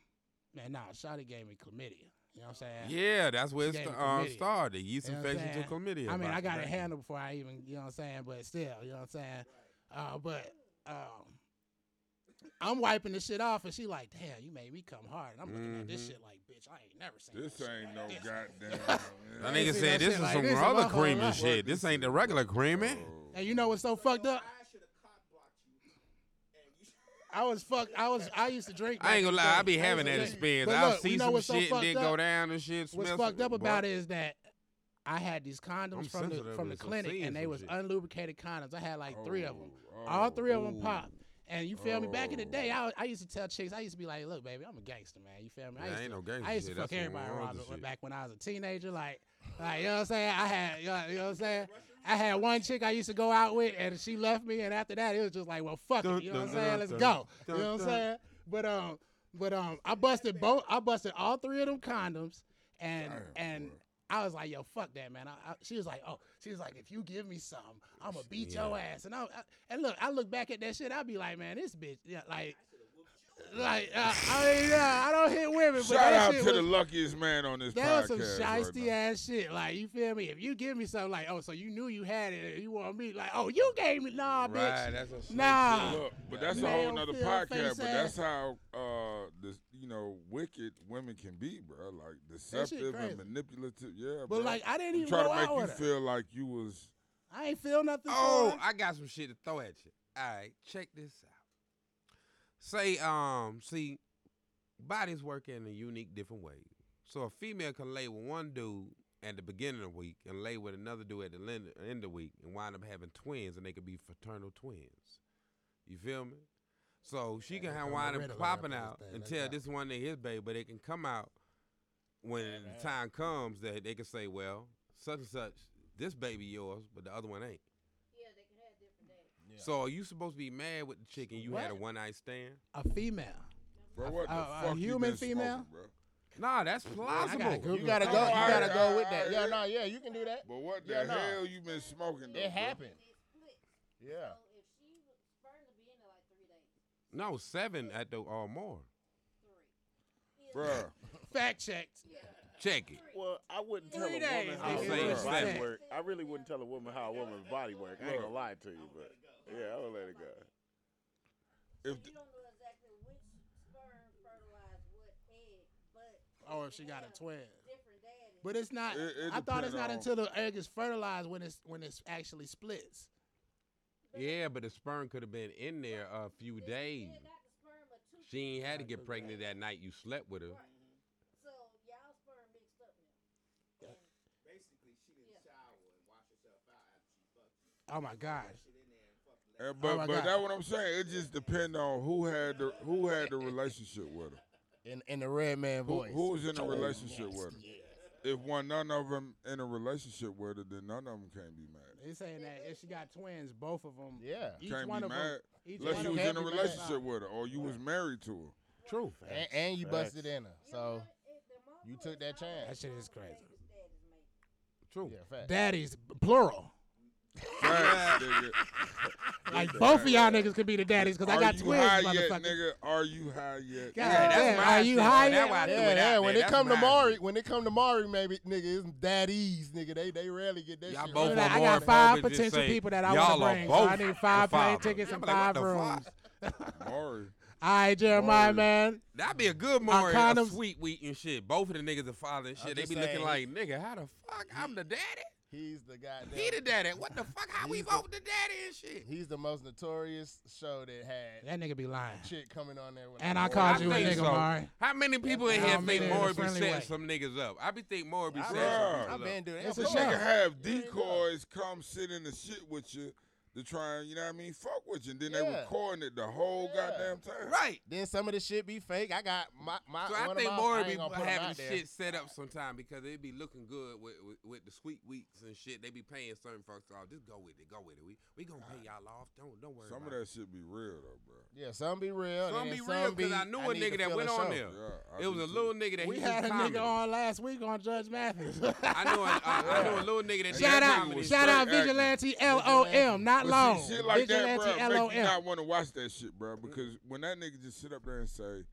man, nah, Shotty gave me chlamydia. You know what I'm saying? Yeah, that's where it She gave st- me um, started. Yeast You know what I'm infection to saying? chlamydia. I mean, I got it that. handled before I even, you know what I'm saying, but still, you know what I'm saying? Uh, but um I'm wiping this shit off and she like, damn, you made me come hard. And I'm looking at this Mhm. shit like, bitch, I ain't never seen This shit ain't no like this. goddamn. That nigga said this is like some this other whole creamy shit. This ain't the regular creamy. And you know what's so fucked up? I should have cock blocked you. And you I was fucked. I was. I used to drink. I ain't gonna lie, I be having that experience. But I'll look, see you know some what's so shit and fucked then up? go down and shit. What's fucked up about it is that I had these condoms I'm from the from the clinic, and they was shit. unlubricated condoms. I had like three of them. Oh, All three of them ooh. popped. And you feel me? Back in the day, oh. I, I used to tell chicks, I used to be like, look, baby, I'm a gangster, man. You feel me? I Yeah, used ain't to, no gangster I used to shit. fuck That's everybody around shit. back when I was a teenager. Like, like you know what I'm saying? I had, you know, you know what I'm saying? I had one chick I used to go out with, and she left me. And after that, it was just like, well, fuck it. You know what I'm saying? Let's go. You know what I'm saying? But um, but um, I busted both. I busted all three of them condoms, and and. I was like, yo, fuck that, man. I, I, she was like, oh, she was like, if you give me some, I'm gonna beat your ass. And I, I and look, I look back at that shit, I'd be like, man, this bitch, yeah, like, like, uh, I mean, yeah, I don't hit women, but Shout that out to was, the luckiest man on this that podcast. was some right shisty now. ass shit. Like, you feel me? If you give me something, like, oh, so you knew you had it, and you want me, like, oh, you gave me, nah, Right, bitch, that's a nah. Look, but that's a whole nother podcast. face But that's how uh this you know wicked women can be, bro. Like deceptive and manipulative. Yeah, But bro. like, I didn't even try to make you with her. feel like you was. I ain't feel nothing. Oh, for. I got some shit to throw at you. All right, check this out. Say, um, see, bodies work in a unique, different way. So a female can lay with one dude at the beginning of the week and lay with another dude at the end of the week and wind up having twins, and they could be fraternal twins. You feel me? So she can have wind up popping out thing. and tell this one nigga his baby, but it can come out when the time comes that they can say, well, such and such, this baby yours, but the other one ain't. Yeah, they can have different. So are you supposed to be mad with the chicken? and you had a one night stand? a female. Bro, what the a- a fuck you human been smoking, female? bro? Nah, that's I plausible. gotta go. You gotta go. You I- gotta go with that. I- Yeah, no, yeah, you can do that. But what the Yeah, no. hell you been smoking? Though, It bro? happened. It. Yeah. So if she was sperm to be in there like three days, No, seven at the uh, or more. three. Bruh. Fact checked. Check it. Well, I wouldn't tell Three a days, woman how nigga. a Say woman's body seven. work. I really wouldn't tell a woman how a woman's body work. I ain't gonna lie to you, but yeah, I would let it go. If You don't know exactly which sperm fertilized what egg, but Oh, if she got a twin. different daddies. But it's not. It- it I thought it's not on- until the egg is fertilized when it's when it's actually splits. Yeah, but the sperm could have been in there a few days. Yeah, got the sperm of two. She ain't had to get pregnant that night you slept with her. So y'all sperm mixed up now. And Basically, she didn't Yeah. shower and wash herself out after she fucked you. Oh my gosh. Shit in there and fucking Uh, Oh but but that's what I'm saying. It just depends on who had the who had the relationship with her. In in the red man Who, voice. who was in a relationship with her? If one none of them in a relationship with her, then none of them can't be mad. He's saying that if she got twins, both of them. Yeah. Each can't one be of mad them. Each unless you was in a can't be mad. relationship with her or you was married to her. True. And, and you busted in her. So what? It- the mama you took that chance. That shit is crazy. babies. True. yeah, fact. Daddies, plural. Facts, nigga. Like both of y'all niggas could be the daddies because I got you twins, high yet, motherfucker. nigga? Are you high yet? God Yeah, that's damn, my are you shit, high bro. That's yet? why I threw Yeah, it yeah. out When there. it That's come to my Maury, when it come to Maury, maybe nigga, it's daddies, nigga. They they rarely get that Y'all shit. both right. I got board, five folks, and potential say, people that I y'all want to are bring. So I both need five the plane father. tickets I'm and like, what five the rooms. fuck? Maury. All right, Jeremiah, Word. man. That'd be a good Maury, a condoms- sweet week and shit. Both of the niggas are father and shit. They just be looking saying. like, nigga, how the fuck I'm the daddy? He's the goddamn. He the daddy. What the fuck? How we He's the- both the daddy and shit? He's the most notorious show that had That nigga be lying. shit coming on there. With And like I called four you a nigga, niggas. so. Maury. How many people in here don't think it in Maury be friendly setting way. some niggas up? I be think Maury be I've setting been, some Bruh. people I've been doing that It's a This show. sure. nigga have decoys come sit in the shit with you to try and, you know what I mean, fuck with you. And then they Yeah. recording it the whole Yeah. goddamn time. Right. Then some of the shit be fake. I got my my. So one I of think my, Maury I be gonna put 'em having out there. shit set up sometime because it be looking good with, with, with the sweet weeks and shit. They be paying certain folks off. Just go with it. Go with it. We we gonna pay y'all off. Don't don't worry. Some of about that shit be real, though, bro. Yeah, some be real. Some and be then real some because I knew a need nigga to that fill went a on show. there. Yeah, I It was do a too. little nigga that We he had a did comedy. nigga on last week on Judge Mathis. I knew a, I, I knew a little nigga that shout did out, comedy. shout out. Vigilante LOM, not But long. see, shit like that, Vigilante bro, make you not want to watch that shit, bro. Because when that nigga just sit up there and say,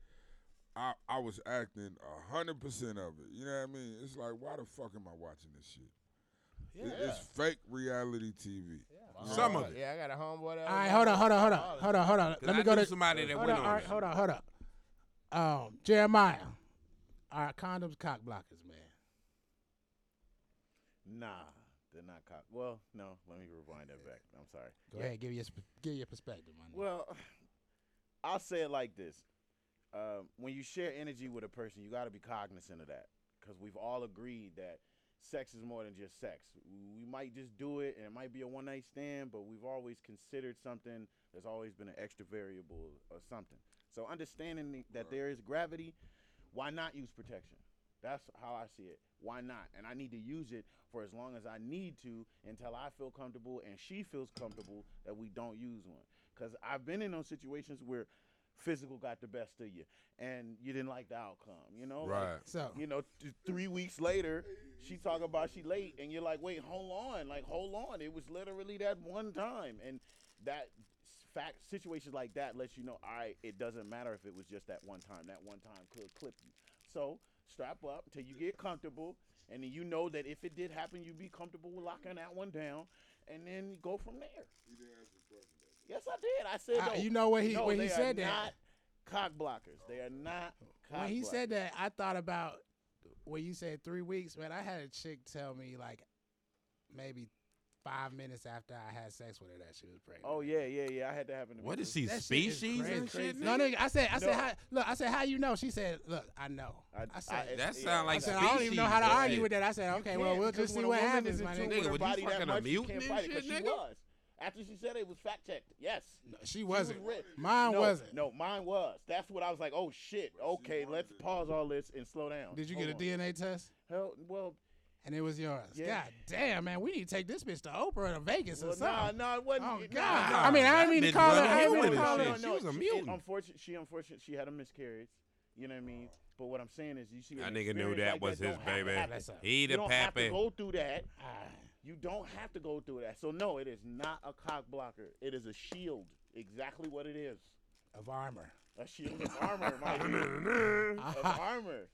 I, I was acting a hundred percent of it. You know what I mean? It's like, why the fuck am I watching this shit? It- It's fake reality TV. Some of it. Yeah, I got a homeboy that. All right, hold on, hold on, hold on, hold on, hold on. 'Cause Let me I go knew to somebody that went on, on all right, hold on, hold on. Um, Jeremiah, are condoms cock blockers, man? Nah, they're not cock. Well, no. Let me rewind that back. I'm sorry. Go ahead, give your give your perspective, man. Well, I'll say it like this: um, when you share energy with a person, you got to be cognizant of that, because we've all agreed that sex is more than just sex. We might just do it, and it might be a one night stand, but we've always considered something. There's always been an extra variable or something. So understanding that there is gravity, why not use protection? That's how I see it. Why not? And I need to use it for as long as I need to until I feel comfortable and she feels comfortable that we don't use one. Because I've been in those situations where physical got the best of you and you didn't like the outcome, you know? Like, Right. So you know, th- three weeks later, she talk about she late, and you're like, wait, hold on, like hold on. It was literally that one time, and that fact situations like that lets you know, all right, it doesn't matter if it was just that one time. That one time could clip you. So strap up until you get comfortable, and then you know that if it did happen, you'd be comfortable with locking that one down, and then go from there. Yes, I did. I said, no, you know what he- no, when he said that- not cock blockers. They are not. Cock when he blockers. said that, I thought about when you said three weeks. Man, I had a chick tell me like maybe five minutes after I had sex with her that she was pregnant. Oh yeah, yeah, yeah. I had that happen to me. What too. is shit is species and shit? No, nigga? nigga, I said, I said, how, look, I said, how you know? She said, look, I know. I, said, I- That yeah, sound I like said, I don't even know how to species, argue that with that. I said, okay, well, we'll just see what happens, is my nigga. with Nigga, her you fucking a much, she mutant and fight it, 'cause shit, nigga? was. After she said it, it was fact checked. Yes. She wasn't. was Mine no, wasn't. No, mine was. That's what I was like. Oh shit. Okay, let's pause all this and slow down. Did you Hold get a on. DNA test? Hell, well, And it was yours. Yeah. God damn, man, we need to take this bitch to Oprah or to Vegas or well nah, something. nah, it wasn't. Oh nah, God! nah. I mean, I didn't mean to call her. I didn't mean to call shit. her. She was a it- mutant. unfortunate, she unfortunate. She had a miscarriage. You know what I mean? But what I'm saying is, you see, That nigga knew that like was his don't have to baby. happen. That's a- He You don't have to go through that. Ah, You don't have to go through that. So no, it is not a cock blocker. It is a shield. Exactly what it is. of armor. A shield of armor, my of armor.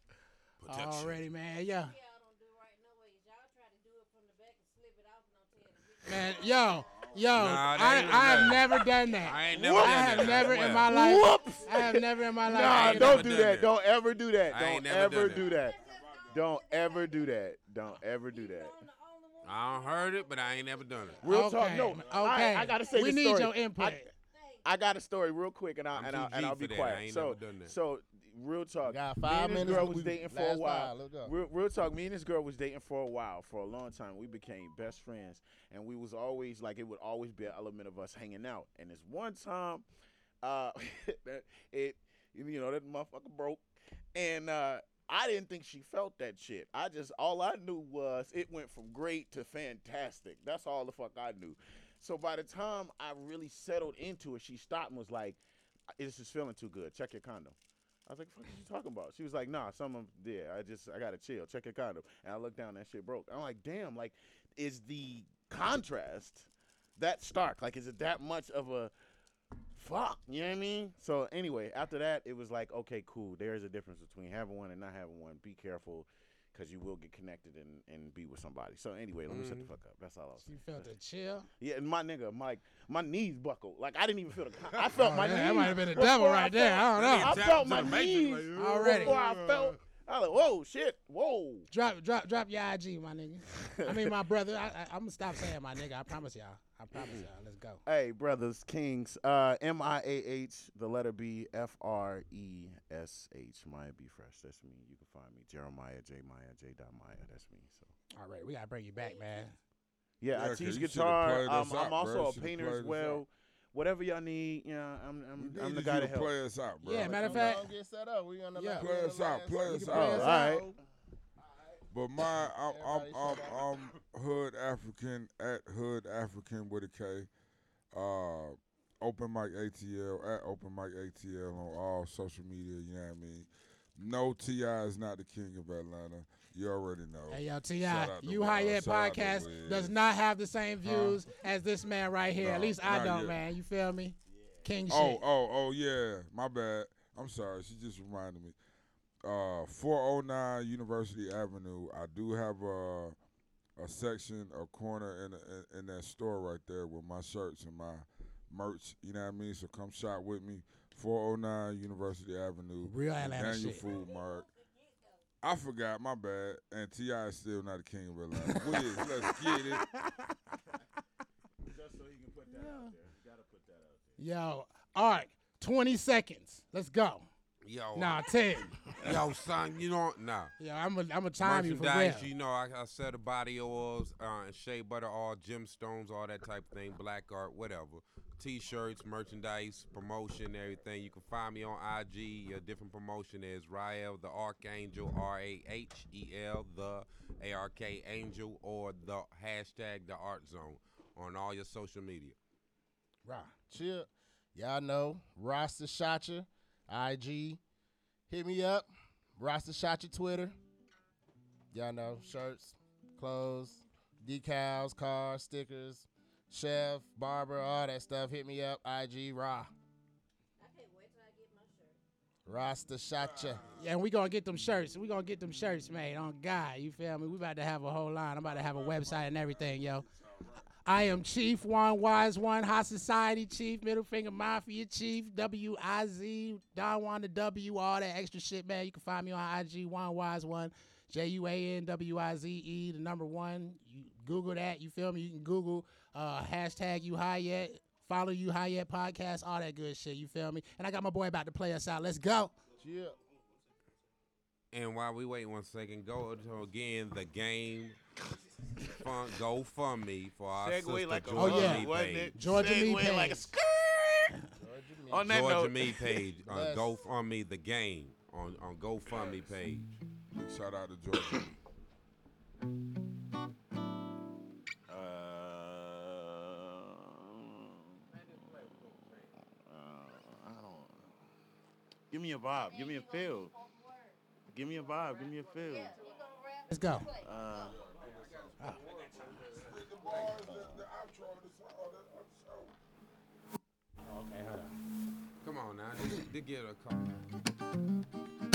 Protection. Already, man. Yeah. Y'all don't do right no ways. Y'all try to do it from the back and slip it off and don't tell the Man, yo, yo, Nah, I, I have never done that. I ain't never I done have that. never in my life. Whoops. I have never in my life. Nah, done ain't don't do done that. that. Don't ever do that. I Don't ain't never ever done that. do that. Don't ever do that. Don't ever do that. I'm the only one. I don't heard it, but I ain't never done it. Real okay, talk. No. Okay. All right, I gotta say we this need story. your input. I, I got a story real quick, and I'll I'm and I'll, and G I'll be quiet. I ain't so, never done that. so real talk. Got me five and this minutes. girl We- was dating for a last while. five. Real, real talk. Me and this girl was dating for a while, for a long time. We became best friends, and we was always like it would always be an element of us hanging out. And this one time, uh, that it you know that motherfucker broke, and uh, I didn't think she felt that shit. I just all I knew was it went from great to fantastic. That's all the fuck I knew. So by the time I really settled into it, she stopped and was like, "This is feeling too good. Check your condom." I was like, "Fuck, are you talking about?" She was like, "Nah, some of yeah. I just I gotta chill. Check your condom." And I looked down, that shit broke. I'm like, "Damn! Like, is the contrast that stark? Like, is it that much of a fuck? You know what I mean?" So anyway, after that, it was like, "Okay, cool. There is a difference between having one and not having one. Be careful." Cause you will get connected and, and be with somebody. So anyway, let me shut the mm-hmm. fuck up. That's all I was saying. You felt the chill. Yeah, and my nigga, my my knees buckled. Like I didn't even feel the. I felt Oh, my that- knees. that might have been the before devil I right there. felt- I don't know. I felt my knees like, Already. before I felt. I was like, whoa, shit, whoa. Drop, drop, drop your IG, my nigga. I mean, my brother. I, I, I'm gonna stop saying my nigga. I promise y'all. I promise y'all. Let's go. Hey, brothers, kings. Uh, M I A H, the letter B, F R E S H. Miah B Fresh. That's me. You can find me. Jeremiah J Maya J. Dot Maya. That's me. So All right, we gotta bring you back, man. yeah, Yeah, I 'cause teach guitar. played Um, us I'm out, also You a painter as us well. Out. Whatever y'all need, you know, I'm I'm, We I'm the guy you to to help. play us out, bro. Yeah, matter of Come fact- on, get set up. We on the Yeah. Play us out, last- play us out. play us All right. But my, I'm, I'm, I'm. I'm Hood Afrikan at Hood Afrikan with a K. Uh, Open Mic ATL at Open Mic ATL on all social media. You know what I mean. No Ti is not the king of Atlanta. You already know. Hey yo, Ti, Shout out to you Wiz. High Yet Shout out to podcast does not have the same views as this man right here. At least I don't, yet. man. You feel me? King Oh, shit. oh, oh, yeah. My bad. I'm sorry. She just reminded me. Uh, 409 University Avenue. I do have a a section, a corner in, in in that store right there with my shirts and my merch. You know what I mean? So come shop with me. 409 University Avenue. Real the Atlanta Daniel shit. Food Mart. I forgot. My bad. And Ti is still not the king of Atlanta. Wiz, let's get it. Just so he can put that out there. You gotta put that out there. Yo, all right, 20 seconds. Let's go. Yo, Nah, ten. yo, son, you know, nah. Yeah, I'm a, I'm a time you for real. Merchandise, you know, I, I sell the body oils, uh, and shea butter all gemstones, all that type of thing, black art, whatever. T-shirts, merchandise, promotion, everything. You can find me on IG. A different promotion is Rahel the Archangel, R A H E L the A R K Angel, or the hashtag the Art Zone on all your social media. Right. Chill. Y'all know Rasta Shotcha, IG. Hit me up. Rasta Shotcha Twitter. Y'all know shirts, clothes, decals, cars, stickers, chef, barber, all that stuff. Hit me up. IG Ra. I can't wait till I get my shirt. Rasta Shotcha. Yeah, and we gonna get them shirts. We gonna get them shirts made on God. You feel me? We about to have a whole line. I'm about to have a website and everything, yo. I am Chief Juan Wize One, High Society Chief, Middle Finger Mafia Chief, W I Z, Don Juan the W, all that extra shit, man. You can find me on IG Juan Wize One, J U A N W I Z E, the number one. You Google that. You feel me? You can Google uh, hashtag You High Yet, follow You High Yet podcast, all that good shit. You feel me? And I got my boy about to play us out. Let's go. Chill. And while we wait one second, go to again the game. Fun, go fund me for our Segue sister like a Georgia Oh, yeah. Me page. it? Georgia Me Segue like a page. skirt. On that Georgia note, Me page. Uh, Yes. GoFundMe the game on on GoFundMe page. Shout out to Georgia. Give me a vibe. Give me a feel. Give me a vibe. Give me a feel. Yeah, we gonna wrap Let's go. Uh, the bars, the, the outro of the song, of the, of the show. Okay, hold on. Come on now, they, they get a call.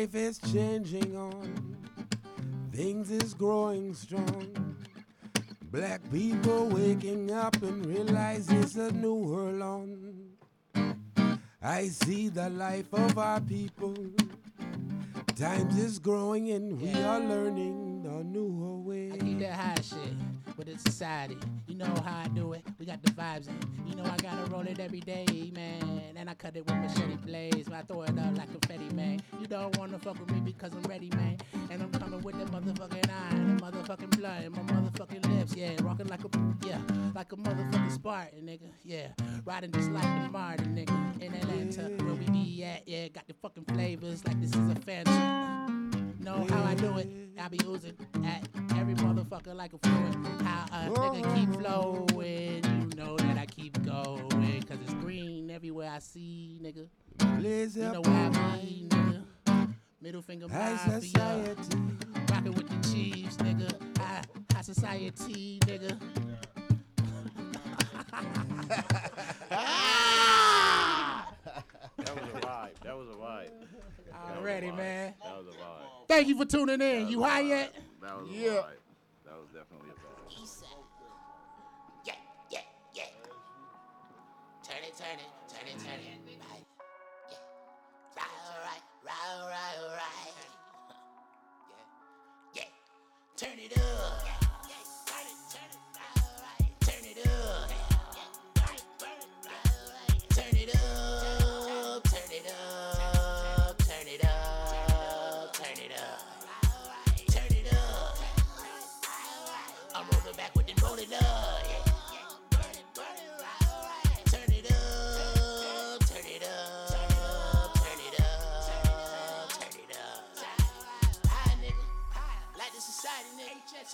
Life is mm. changing on, things is growing strong. Black people waking up and realize it's a new world on. I see the life of our people. Times is growing and we are learning the new way. I keep that high shit with the society. Know how I do it. We got the vibes in. You know I gotta roll it every day, man. And I cut it with machete blades. I throw it up like confetti, man. You don't wanna fuck with me because I'm ready, man. And I'm coming with the motherfucking iron, the motherfucking blood, and my motherfucking lips, yeah. Rocking like a, yeah, like a motherfucking Spartan, nigga, yeah. Riding just like the Martin, nigga. In Atlanta, where we be at, yeah. Got the fucking flavors like this is a phantom. Know how I do it. I be oozing at every motherfucker like a fluid. How a nigga keep flowing. You know that I keep going. Cause it's green everywhere I see, nigga. You know where I nigga. Middle finger high mafia. society. Rockin' with the Chiefs, nigga. High, high society, nigga. Ah! That was a vibe. That was a vibe. That was Already, man. That was a vibe. Thank you for tuning in. You high yet? That was a Yeah. vibe. That was definitely a vibe. Yeah, yeah, yeah. Turn it, turn it, turn it, turn it. Mm-hmm. Right. Yeah. Right, right, right, right, right. Yeah. Yeah. Turn it up.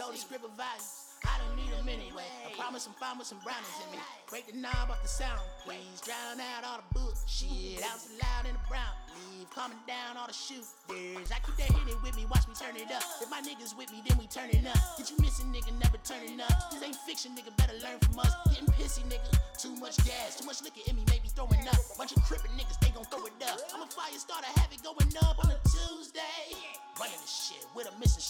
Told the script of values. I don't need them anyway. I promise I'm fine with some brownies in me. Break the knob off the sound, please. Drown out all the bullshit. Out loud in the brown. Leave calming down all the shooters. I keep that hit it with me, watch me turn it up. If my niggas with me, then we turn it up. Get you missing, nigga, never turning up. This ain't fiction, nigga, better learn from us. Getting pissy, nigga. Too much gas, too much liquor in me, maybe throwing up. Bunch of crippin' niggas, they gon' throw it up. I'm a fire starter, have it going up on a Tuesday. Running the shit with a missing